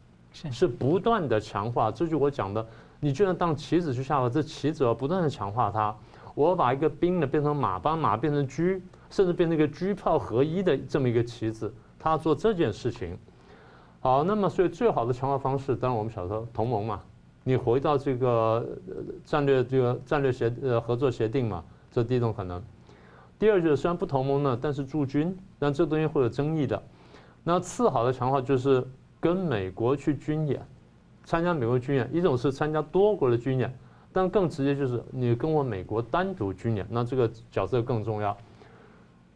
S2: 是不断的强化，这就我讲的，你居然当棋子去下了，这棋子要不断的强化它。我把一个兵呢变成马，把马变成车，甚至变成一个车炮合一的这么一个棋子，他做这件事情。好，那么所以最好的强化方式，当然我们晓得同盟嘛，你回到这个战略这个战略协呃合作协定嘛，这第一种可能。第二就是虽然不同盟呢，但是驻军，但这东西会有争议的。那次好的强化就是。跟美国去军演，参加美国军演，一种是参加多国的军演，但更直接就是你跟我美国单独军演，那这个角色更重要。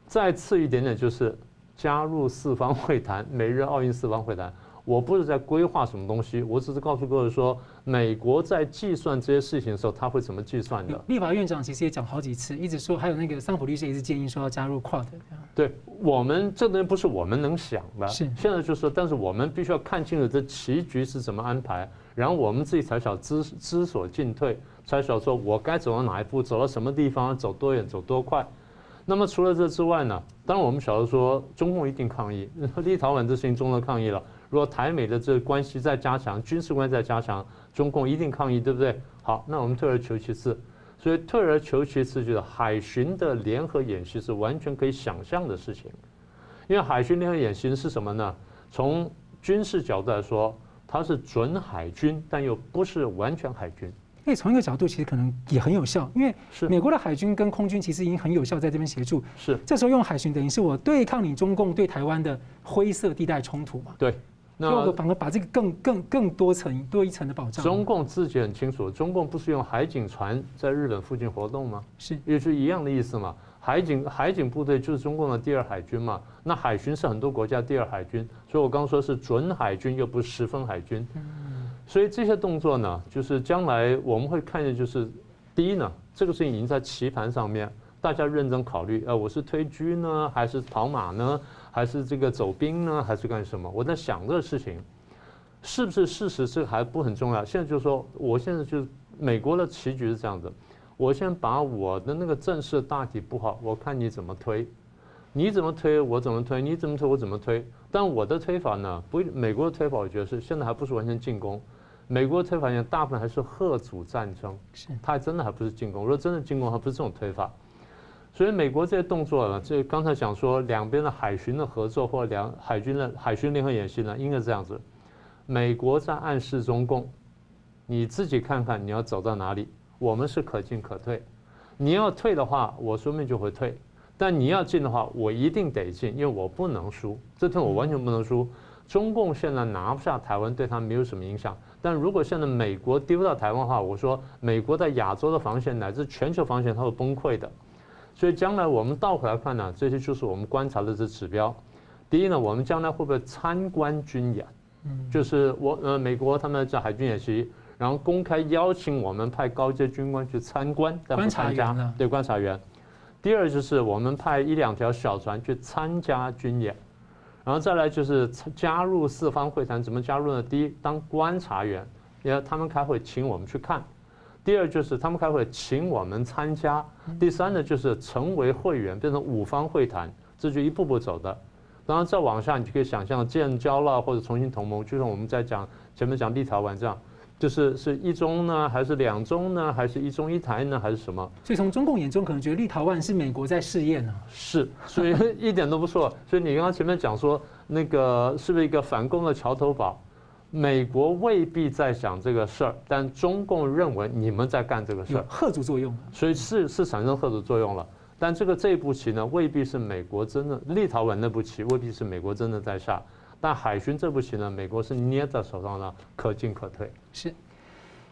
S2: 再次一点点就是加入四方会谈，美日奥运四方会谈。我不是在规划什么东西，我只是告诉各位说，美国在计算这些事情的时候，他会怎么计算的？
S1: 立法院长其实也讲好几次，一直说，还有那个桑普律师也是建议说要加入 QUAD。
S2: 对我们这个东西不是我们能想的，
S1: 是
S2: 现在就是说，但是我们必须要看清楚这棋局是怎么安排，然后我们自己才晓知知所进退，才晓说我该走到哪一步，走到什么地方，走多远，走多快。那么除了这之外呢，当然我们晓得说，中共一定抗议，立陶宛这事情中国抗议了。如果台美的这个关系再加强，军事关系再加强，中共一定抗议，对不对？好，那我们退而求其次，所以退而求其次就是海巡的联合演习是完全可以想象的事情。因为海巡联合演习是什么呢？从军事角度来说，它是准海军，但又不是完全海军。
S1: 哎，从一个角度其实可能也很有效，因为美国的海军跟空军其实已经很有效，在这边协助。
S2: 是，
S1: 这时候用海巡等于是我对抗你中共对台湾的灰色地带冲突嘛？
S2: 对。
S1: 那反而把这个更更更多层多一层的保障。
S2: 中共自己很清楚，中共不是用海警船在日本附近活动吗？
S1: 是，
S2: 也是一样的意思嘛。海警海警部队就是中共的第二海军嘛。那海巡是很多国家第二海军，所以我刚刚说是准海军，又不是十分海军。所以这些动作呢，就是将来我们会看见，就是第一呢，这个事情已经在棋盘上面，大家认真考虑，呃，我是推车呢，还是跑马呢？还是这个走兵呢？还是干什么？我在想这个事情，是不是事实？这还不很重要。现在就是说，我现在就是美国的棋局是这样子。我先把我的那个阵势大体布好，我看你怎么推，你怎么推我怎么推，你怎么推我怎么推。但我的推法呢？不，美国的推法我觉得是现在还不是完全进攻。美国的推法现在大部分还是贺阻战争，是，他还真的还不是进攻。如果真的进攻，还不是这种推法。所以美国这些动作呢，这刚才讲说两边的海巡的合作或两海军的海巡联合演习呢，应该是这样子。美国在暗示中共，你自己看看你要走到哪里，我们是可进可退。你要退的话，我说不定就会退；但你要进的话，我一定得进，因为我不能输。这天我完全不能输。中共现在拿不下台湾，对他没有什么影响。但如果现在美国丢到台湾的话，我说美国在亚洲的防线乃至全球防线，它会崩溃的。所以将来我们倒回来看呢，这些就是我们观察的这指标。第一呢，我们将来会不会参观军演？嗯，就是我呃美国他们在海军演习，然后公开邀请我们派高阶军官去参观，但不参加。对，观察员。第二就是我们派一两条小船去参加军演，然后再来就是加入四方会谈，怎么加入呢？第一，当观察员，因为他们开会请我们去看。第二就是他们开会请我们参加，第三呢就是成为会员，变成五方会谈，这就一步步走的。然后再往下，你就可以想象建交了或者重新同盟，就像我们在讲前面讲立陶宛这样，就是是一中呢，还是两中呢，还是一中一台呢，还是什么？
S1: 所以从中共眼中可能觉得立陶宛是美国在试验呢？
S2: 是，所以一点都不错。所以你刚刚前面讲说那个是不是一个反攻的桥头堡？美国未必在想这个事儿，但中共认为你们在干这个事儿，
S1: 吓阻作用，
S2: 所以是是产生吓阻作用了。但这个这步棋呢，未必是美国真的，立陶宛那步棋未必是美国真的在下。但海巡这步棋呢，美国是捏在手上呢，可进可退。
S1: 是。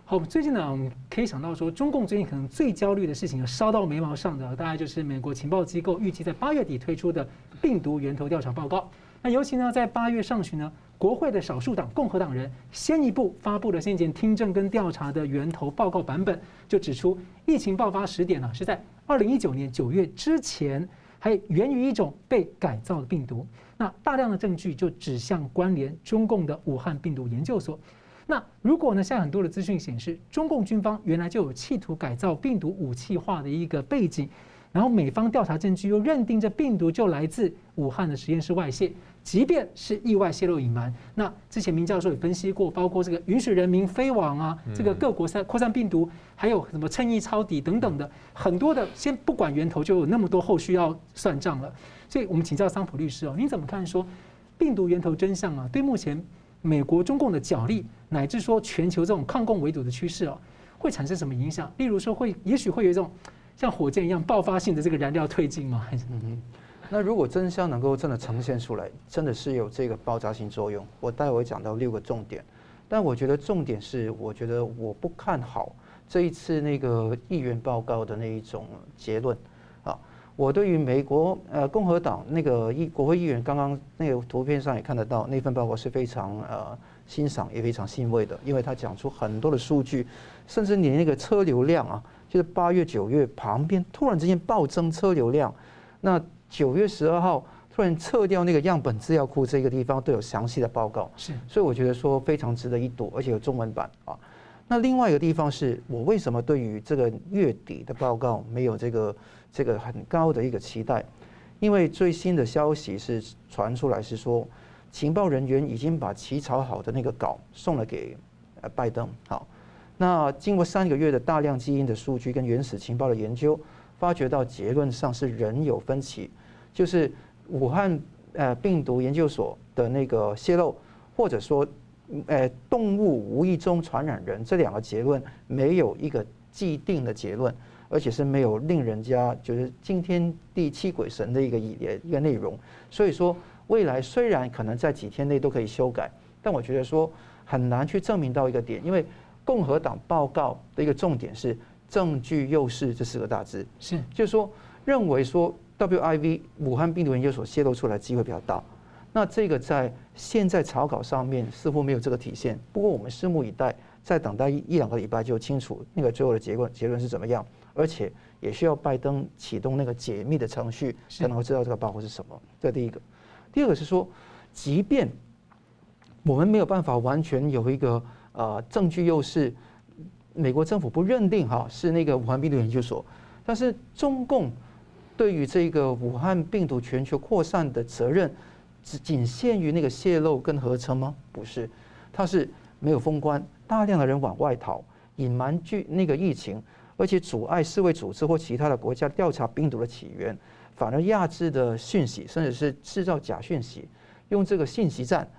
S1: 好，最近呢，我们可以想到说，中共最近可能最焦虑的事情，烧到眉毛上的，大概就是美国情报机构预计在八月底推出的病毒源头调查报告。那尤其呢，在八月上旬呢。国会的少数党共和党人先一步发布了先前听证跟调查的源头报告版本，就指出疫情爆发时点呢是在二零一九年九月之前，还源于一种被改造的病毒。那大量的证据就指向关联中共的武汉病毒研究所。那如果呢，像很多的资讯显示，中共军方原来就有企图改造病毒武器化的一个背景，然后美方调查证据又认定这病毒就来自武汉的实验室外泄。即便是意外泄露隐瞒，那之前明教授也分析过，包括这个允许人民飞往啊，这个各国散扩散病毒，还有什么趁意抄底等等的很多的，先不管源头，就有那么多后续要算账了。所以我们请教桑普律师哦，你怎么看说病毒源头真相啊？对目前美国中共的角力，乃至说全球这种抗共围堵的趋势哦，会产生什么影响？例如说会，也许会有一种像火箭一样爆发性的这个燃料推进吗？还是嗯？
S3: 那如果真相能够真的呈现出来，真的是有这个爆炸性作用。我待会讲到六个重点，但我觉得重点是，我觉得我不看好这一次那个议员报告的那一种结论啊。我对于美国呃共和党那个议国会议员刚刚那个图片上也看得到那份报告是非常呃欣赏也非常欣慰的，因为他讲出很多的数据，甚至连那个车流量啊，就是八月九月旁边突然之间暴增车流量，那。九月十二号突然撤掉那个样本资料库，这个地方都有详细的报告，
S1: 是，
S3: 所以我觉得说非常值得一读，而且有中文版啊。那另外一个地方是我为什么对于这个月底的报告没有这个这个很高的一个期待？因为最新的消息是传出来是说，情报人员已经把起草好的那个稿送了给呃拜登。好，那经过三个月的大量基因的数据跟原始情报的研究，发觉到结论上是仍有分歧。就是武汉呃病毒研究所的那个泄露，或者说呃动物无意中传染人这两个结论没有一个既定的结论，而且是没有令人家就是惊天地泣鬼神的一个一一个内容。所以说未来虽然可能在几天内都可以修改，但我觉得说很难去证明到一个点，因为共和党报告的一个重点是证据优势这四个大字，
S1: 是
S3: 就是说认为说。WIV 武汉病毒研究所泄露出来机会比较大，那这个在现在草稿上面似乎没有这个体现。不过我们拭目以待，再等待一一两个礼拜就清楚那个最后的结论结论是怎么样，而且也需要拜登启动那个解密的程序才能够知道这个报告是什么。这第一个，第二个是说，即便我们没有办法完全有一个呃证据优势，美国政府不认定哈是那个武汉病毒研究所，但是中共。对于这个武汉病毒全球扩散的责任，只仅限于那个泄露跟合成吗？不是，它是没有封关，大量的人往外逃，隐瞒剧那个疫情，而且阻碍世卫组织或其他的国家调查病毒的起源，反而压制的讯息，甚至是制造假讯息，用这个信息战。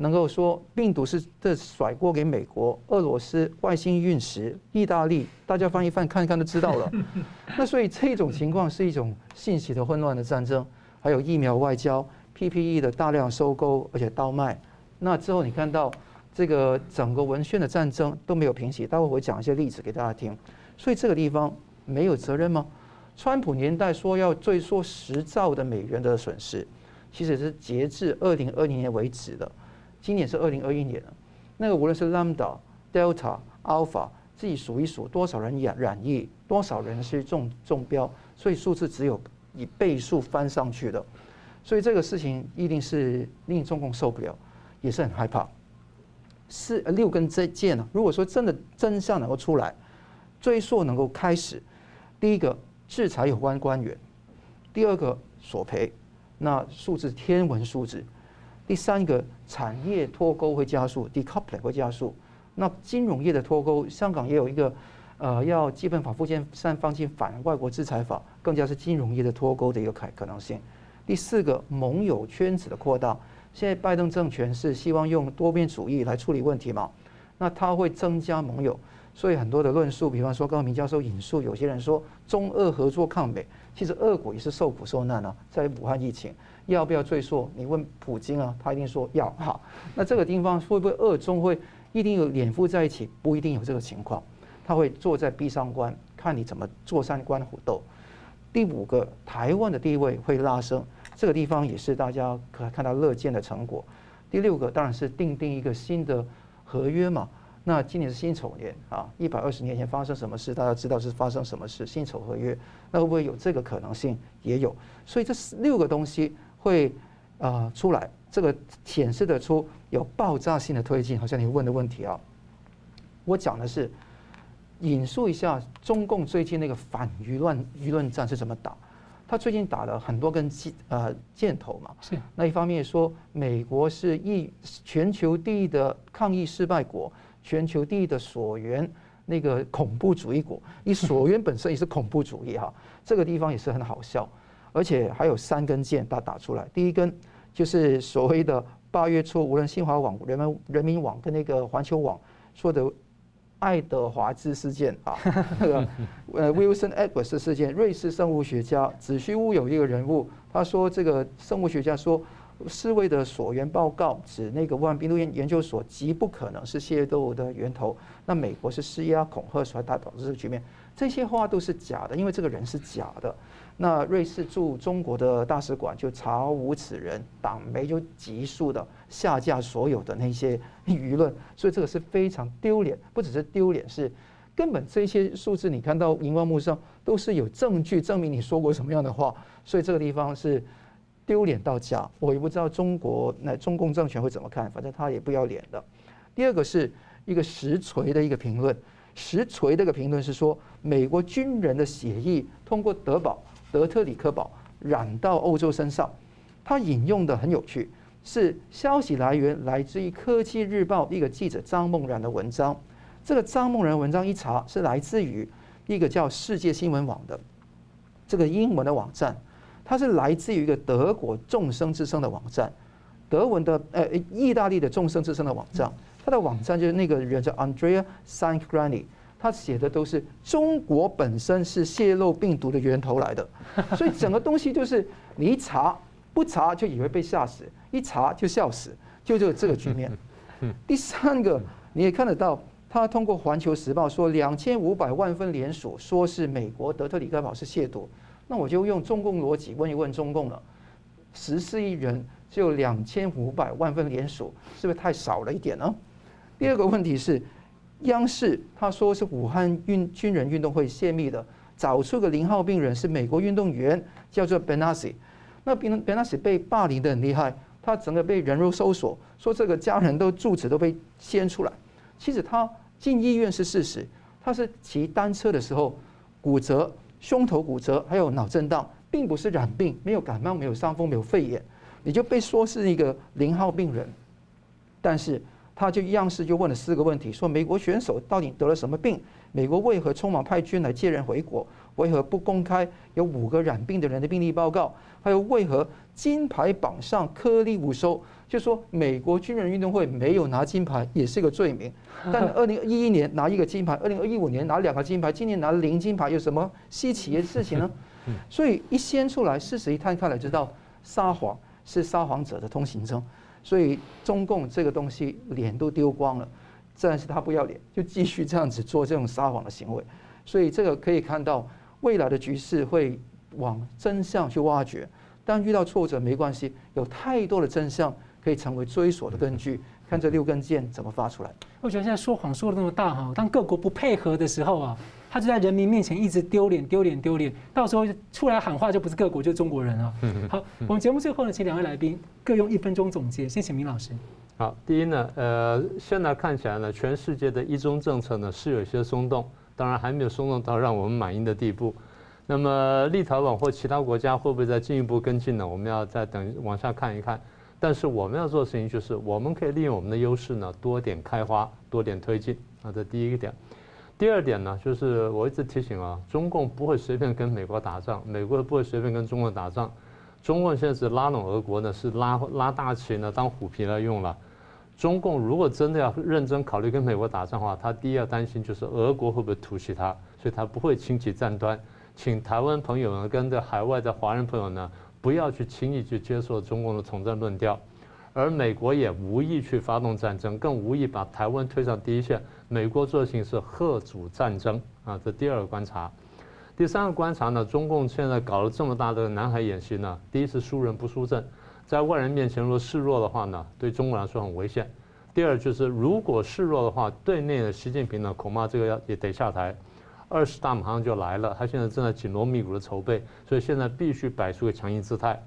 S3: 能够说病毒是这甩锅给美国、俄罗斯、外星陨石、意大利，大家翻一翻看一看就知道了。那所以这种情况是一种信息的混乱的战争，还有疫苗外交、PPE 的大量收购而且倒卖。那之后你看到这个整个文宣的战争都没有平息，待会我会讲一些例子给大家听。所以这个地方没有责任吗？川普年代说要追溯十兆的美元的损失，其实是截至二零二零年为止的。今年是二零二一年了，那个无论是 Lambda、Delta、Alpha，自己数一数多少人染染疫，多少人是中中标，所以数字只有以倍数翻上去的，所以这个事情一定是令中共受不了，也是很害怕。四六根这箭呢，如果说真的真相能够出来，追溯能够开始，第一个制裁有关官员，第二个索赔，那数字天文数字。第三个产业脱钩会加速，decoupling 会加速。那金融业的脱钩，香港也有一个，呃，要基本法附件三放进反外国制裁法，更加是金融业的脱钩的一个可可能性。第四个盟友圈子的扩大，现在拜登政权是希望用多边主义来处理问题嘛？那他会增加盟友，所以很多的论述，比方说刚刚明教授引述，有些人说中俄合作抗美，其实俄国也是受苦受难啊，在武汉疫情要不要赘述？你问普京啊，他一定说要哈。那这个地方会不会俄中会一定有脸谱在一起？不一定有这个情况，他会坐在壁上观，看你怎么坐山观虎斗。第五个，台湾的地位会拉升。这个地方也是大家可看到乐见的成果。第六个当然是订定一个新的合约嘛。那今年是辛丑年啊，一百二十年前发生什么事，大家知道是发生什么事？辛丑合约，那会不会有这个可能性？也有。所以这六个东西会啊出来，这个显示得出有爆炸性的推进。好像你问的问题啊，我讲的是引述一下中共最近那个反舆论舆论战是怎么打。他最近打了很多根箭呃箭头嘛，是那一方面说美国是一全球第一的抗疫失败国，全球第一的索源那个恐怖主义国，你索源本身也是恐怖主义哈，这个地方也是很好笑，而且还有三根箭他打出来，第一根就是所谓的八月初，无论新华网、人民人民网跟那个环球网说的。爱德华兹事件啊，那个呃，Wilson Edwards 事件，瑞士生物学家子虚乌有一个人物，他说这个生物学家说，世卫的所源报告指那个武汉病毒研研究所极不可能是谢豆的源头，那美国是施压恐吓所以导致这个局面，这些话都是假的，因为这个人是假的。那瑞士驻中国的大使馆就查无此人，党媒就急速的下架所有的那些舆论，所以这个是非常丢脸，不只是丢脸，是根本这些数字你看到荧光幕上都是有证据证明你说过什么样的话，所以这个地方是丢脸到家。我也不知道中国那中共政权会怎么看，反正他也不要脸的。第二个是一个实锤的一个评论，实锤的一个评论是说美国军人的血液通过德堡。德特里克堡染到欧洲身上，他引用的很有趣，是消息来源来自于《科技日报》一个记者张梦然的文章。这个张梦然文章一查是来自于一个叫世界新闻网的这个英文的网站，它是来自于一个德国众生之声的网站，德文的呃意大利的众生之声的网站，它的网站就是那个人叫 Andrea Cinquegrani。他写的都是中国本身是泄露病毒的源头来的，所以整个东西就是你一查不查就以为被吓死，一查就笑死，就这这个局面。第三个你也看得到，他通过《环球时报》说两千五百万份连锁，说是美国德特里克堡是亵渎，那我就用中共逻辑问一问中共了：十四亿人就两千五百万份联署，是不是太少了一点呢？第二个问题是。央视他说是武汉运军人运动会泄密的，找出个零号病人是美国运动员，叫做 Benassi。那 Benassi 被霸凌得很厉害，他整个被人肉搜索，说这个家人都住址都被掀出来。其实他进医院是事实，他是骑单车的时候骨折，胸头骨折，还有脑震荡，并不是染病，没有感冒，没有伤风，没有肺炎，你就被说是一个零号病人，但是。他就央视就问了四个问题，说美国选手到底得了什么病？美国为何匆忙派军来接人回国？为何不公开有五个染病的人的病例报告？还有为何金牌榜上颗粒无收？就说美国军人运动会没有拿金牌也是个罪名，但二零一一年拿一个金牌，二零一五年拿两个金牌，今年拿零金牌，有什么稀奇的事情呢？所以一掀出来，事实一摊开来，知道撒谎是撒谎者的通行证。所以中共这个东西脸都丢光了，但是他不要脸，就继续这样子做这种撒谎的行为。所以这个可以看到未来的局势会往真相去挖掘。但遇到挫折没关系，有太多的真相可以成为追索的根据。看这六根箭怎么发出来。
S1: 我觉得现在说谎说的那么大哈，当各国不配合的时候啊。他就在人民面前一直丢脸丢脸丢脸，到时候出来喊话就不是各国，就是中国人了。好，我们节目最后呢，请两位来宾各用一分钟总结。先请明老师。
S2: 好，第一呢，呃，现在看起来呢，全世界的一中政策呢是有些松动，当然还没有松动到让我们满意的地步。那么立陶宛或其他国家会不会再进一步跟进呢？我们要再等往下看一看。但是我们要做的事情就是，我们可以利用我们的优势呢，多点开花，多点推进。啊，这第一个点。第二点呢，就是我一直提醒啊，中共不会随便跟美国打仗，美国不会随便跟中国打仗。中共现在是拉拢俄国呢，是拉拉大旗呢，当虎皮来用了。中共如果真的要认真考虑跟美国打仗的话，他第一要担心就是俄国会不会突袭他，所以他不会轻启战端。请台湾朋友呢，跟着海外的华人朋友呢，不要去轻易去接受中共的统战论调。而美国也无意去发动战争，更无意把台湾推上第一线。美国做的是吓阻战争啊，这第二个观察。第三个观察呢，中共现在搞了这么大的南海演习呢，第一是输人不输阵。在外人面前如果示弱的话呢，对中国来说很危险。第二就是如果示弱的话，对内的习近平呢，恐怕这个要也得下台。二十大马上就来了，他现在正在紧锣密鼓的筹备，所以现在必须摆出个强硬姿态。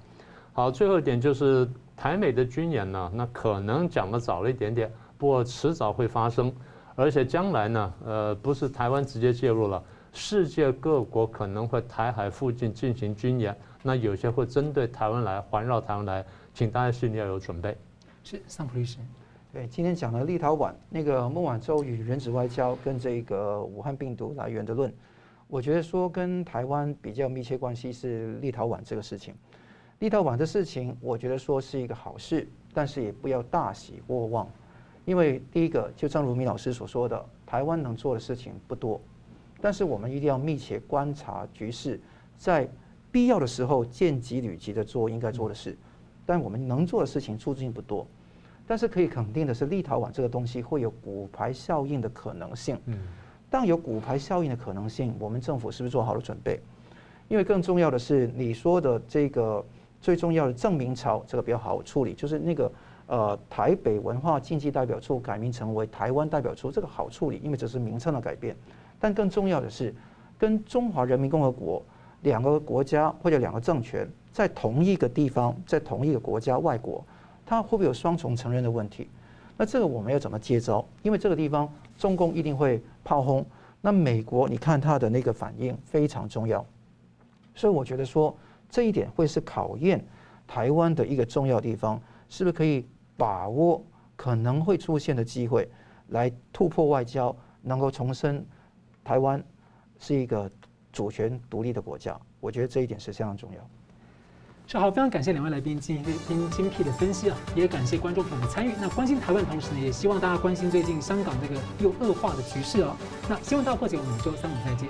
S2: 好，最后一点就是台美的军演呢，那可能讲的早了一点点，不过迟早会发生，而且将来呢，呃，不是台湾直接介入了，世界各国可能会台海附近进行军演。那有些会针对台湾来，环绕台湾来，请大家心里要有准备。
S1: 是桑普律师，
S3: 对，今天讲的立陶宛那个孟晚舟与人质外交跟这个武汉病毒来源的论，我觉得说跟台湾比较密切关系是立陶宛这个事情。立陶宛的事情，我觉得说是一个好事，但是也不要大喜过望，因为第一个就正如米老师所说的，台湾能做的事情不多，但是我们一定要密切观察局势，在。必要的时候，见机履机的做应该做的事，但我们能做的事情促进不多。但是可以肯定的是，立陶宛这个东西会有骨牌效应的可能性。嗯，当有骨牌效应的可能性，我们政府是不是做好了准备？因为更重要的是，你说的这个最重要的证明朝这个比较好处理，就是那个呃台北文化经济代表处改名成为台湾代表处，这个好处理，因为这是名称的改变。但更重要的是，跟中华人民共和国。两个国家或者两个政权在同一个地方，在同一个国家外国，他会不会有双重承认的问题？那这个我们要怎么接招？因为这个地方中共一定会炮轰，那美国你看他的那个反应非常重要，所以我觉得说这一点会是考验台湾的一个重要地方，是不是可以把握可能会出现的机会，来突破外交，能够重申台湾是一个。主权独立的国家，我觉得这一点是非常重要。
S1: 是好，非常感谢两位来宾进行精精辟的分析啊，也感谢观众朋友的参与。那关心台湾同时呢，也希望大家关心最近香港这个又恶化的局势哦。那新闻大破解，我们周三五再见。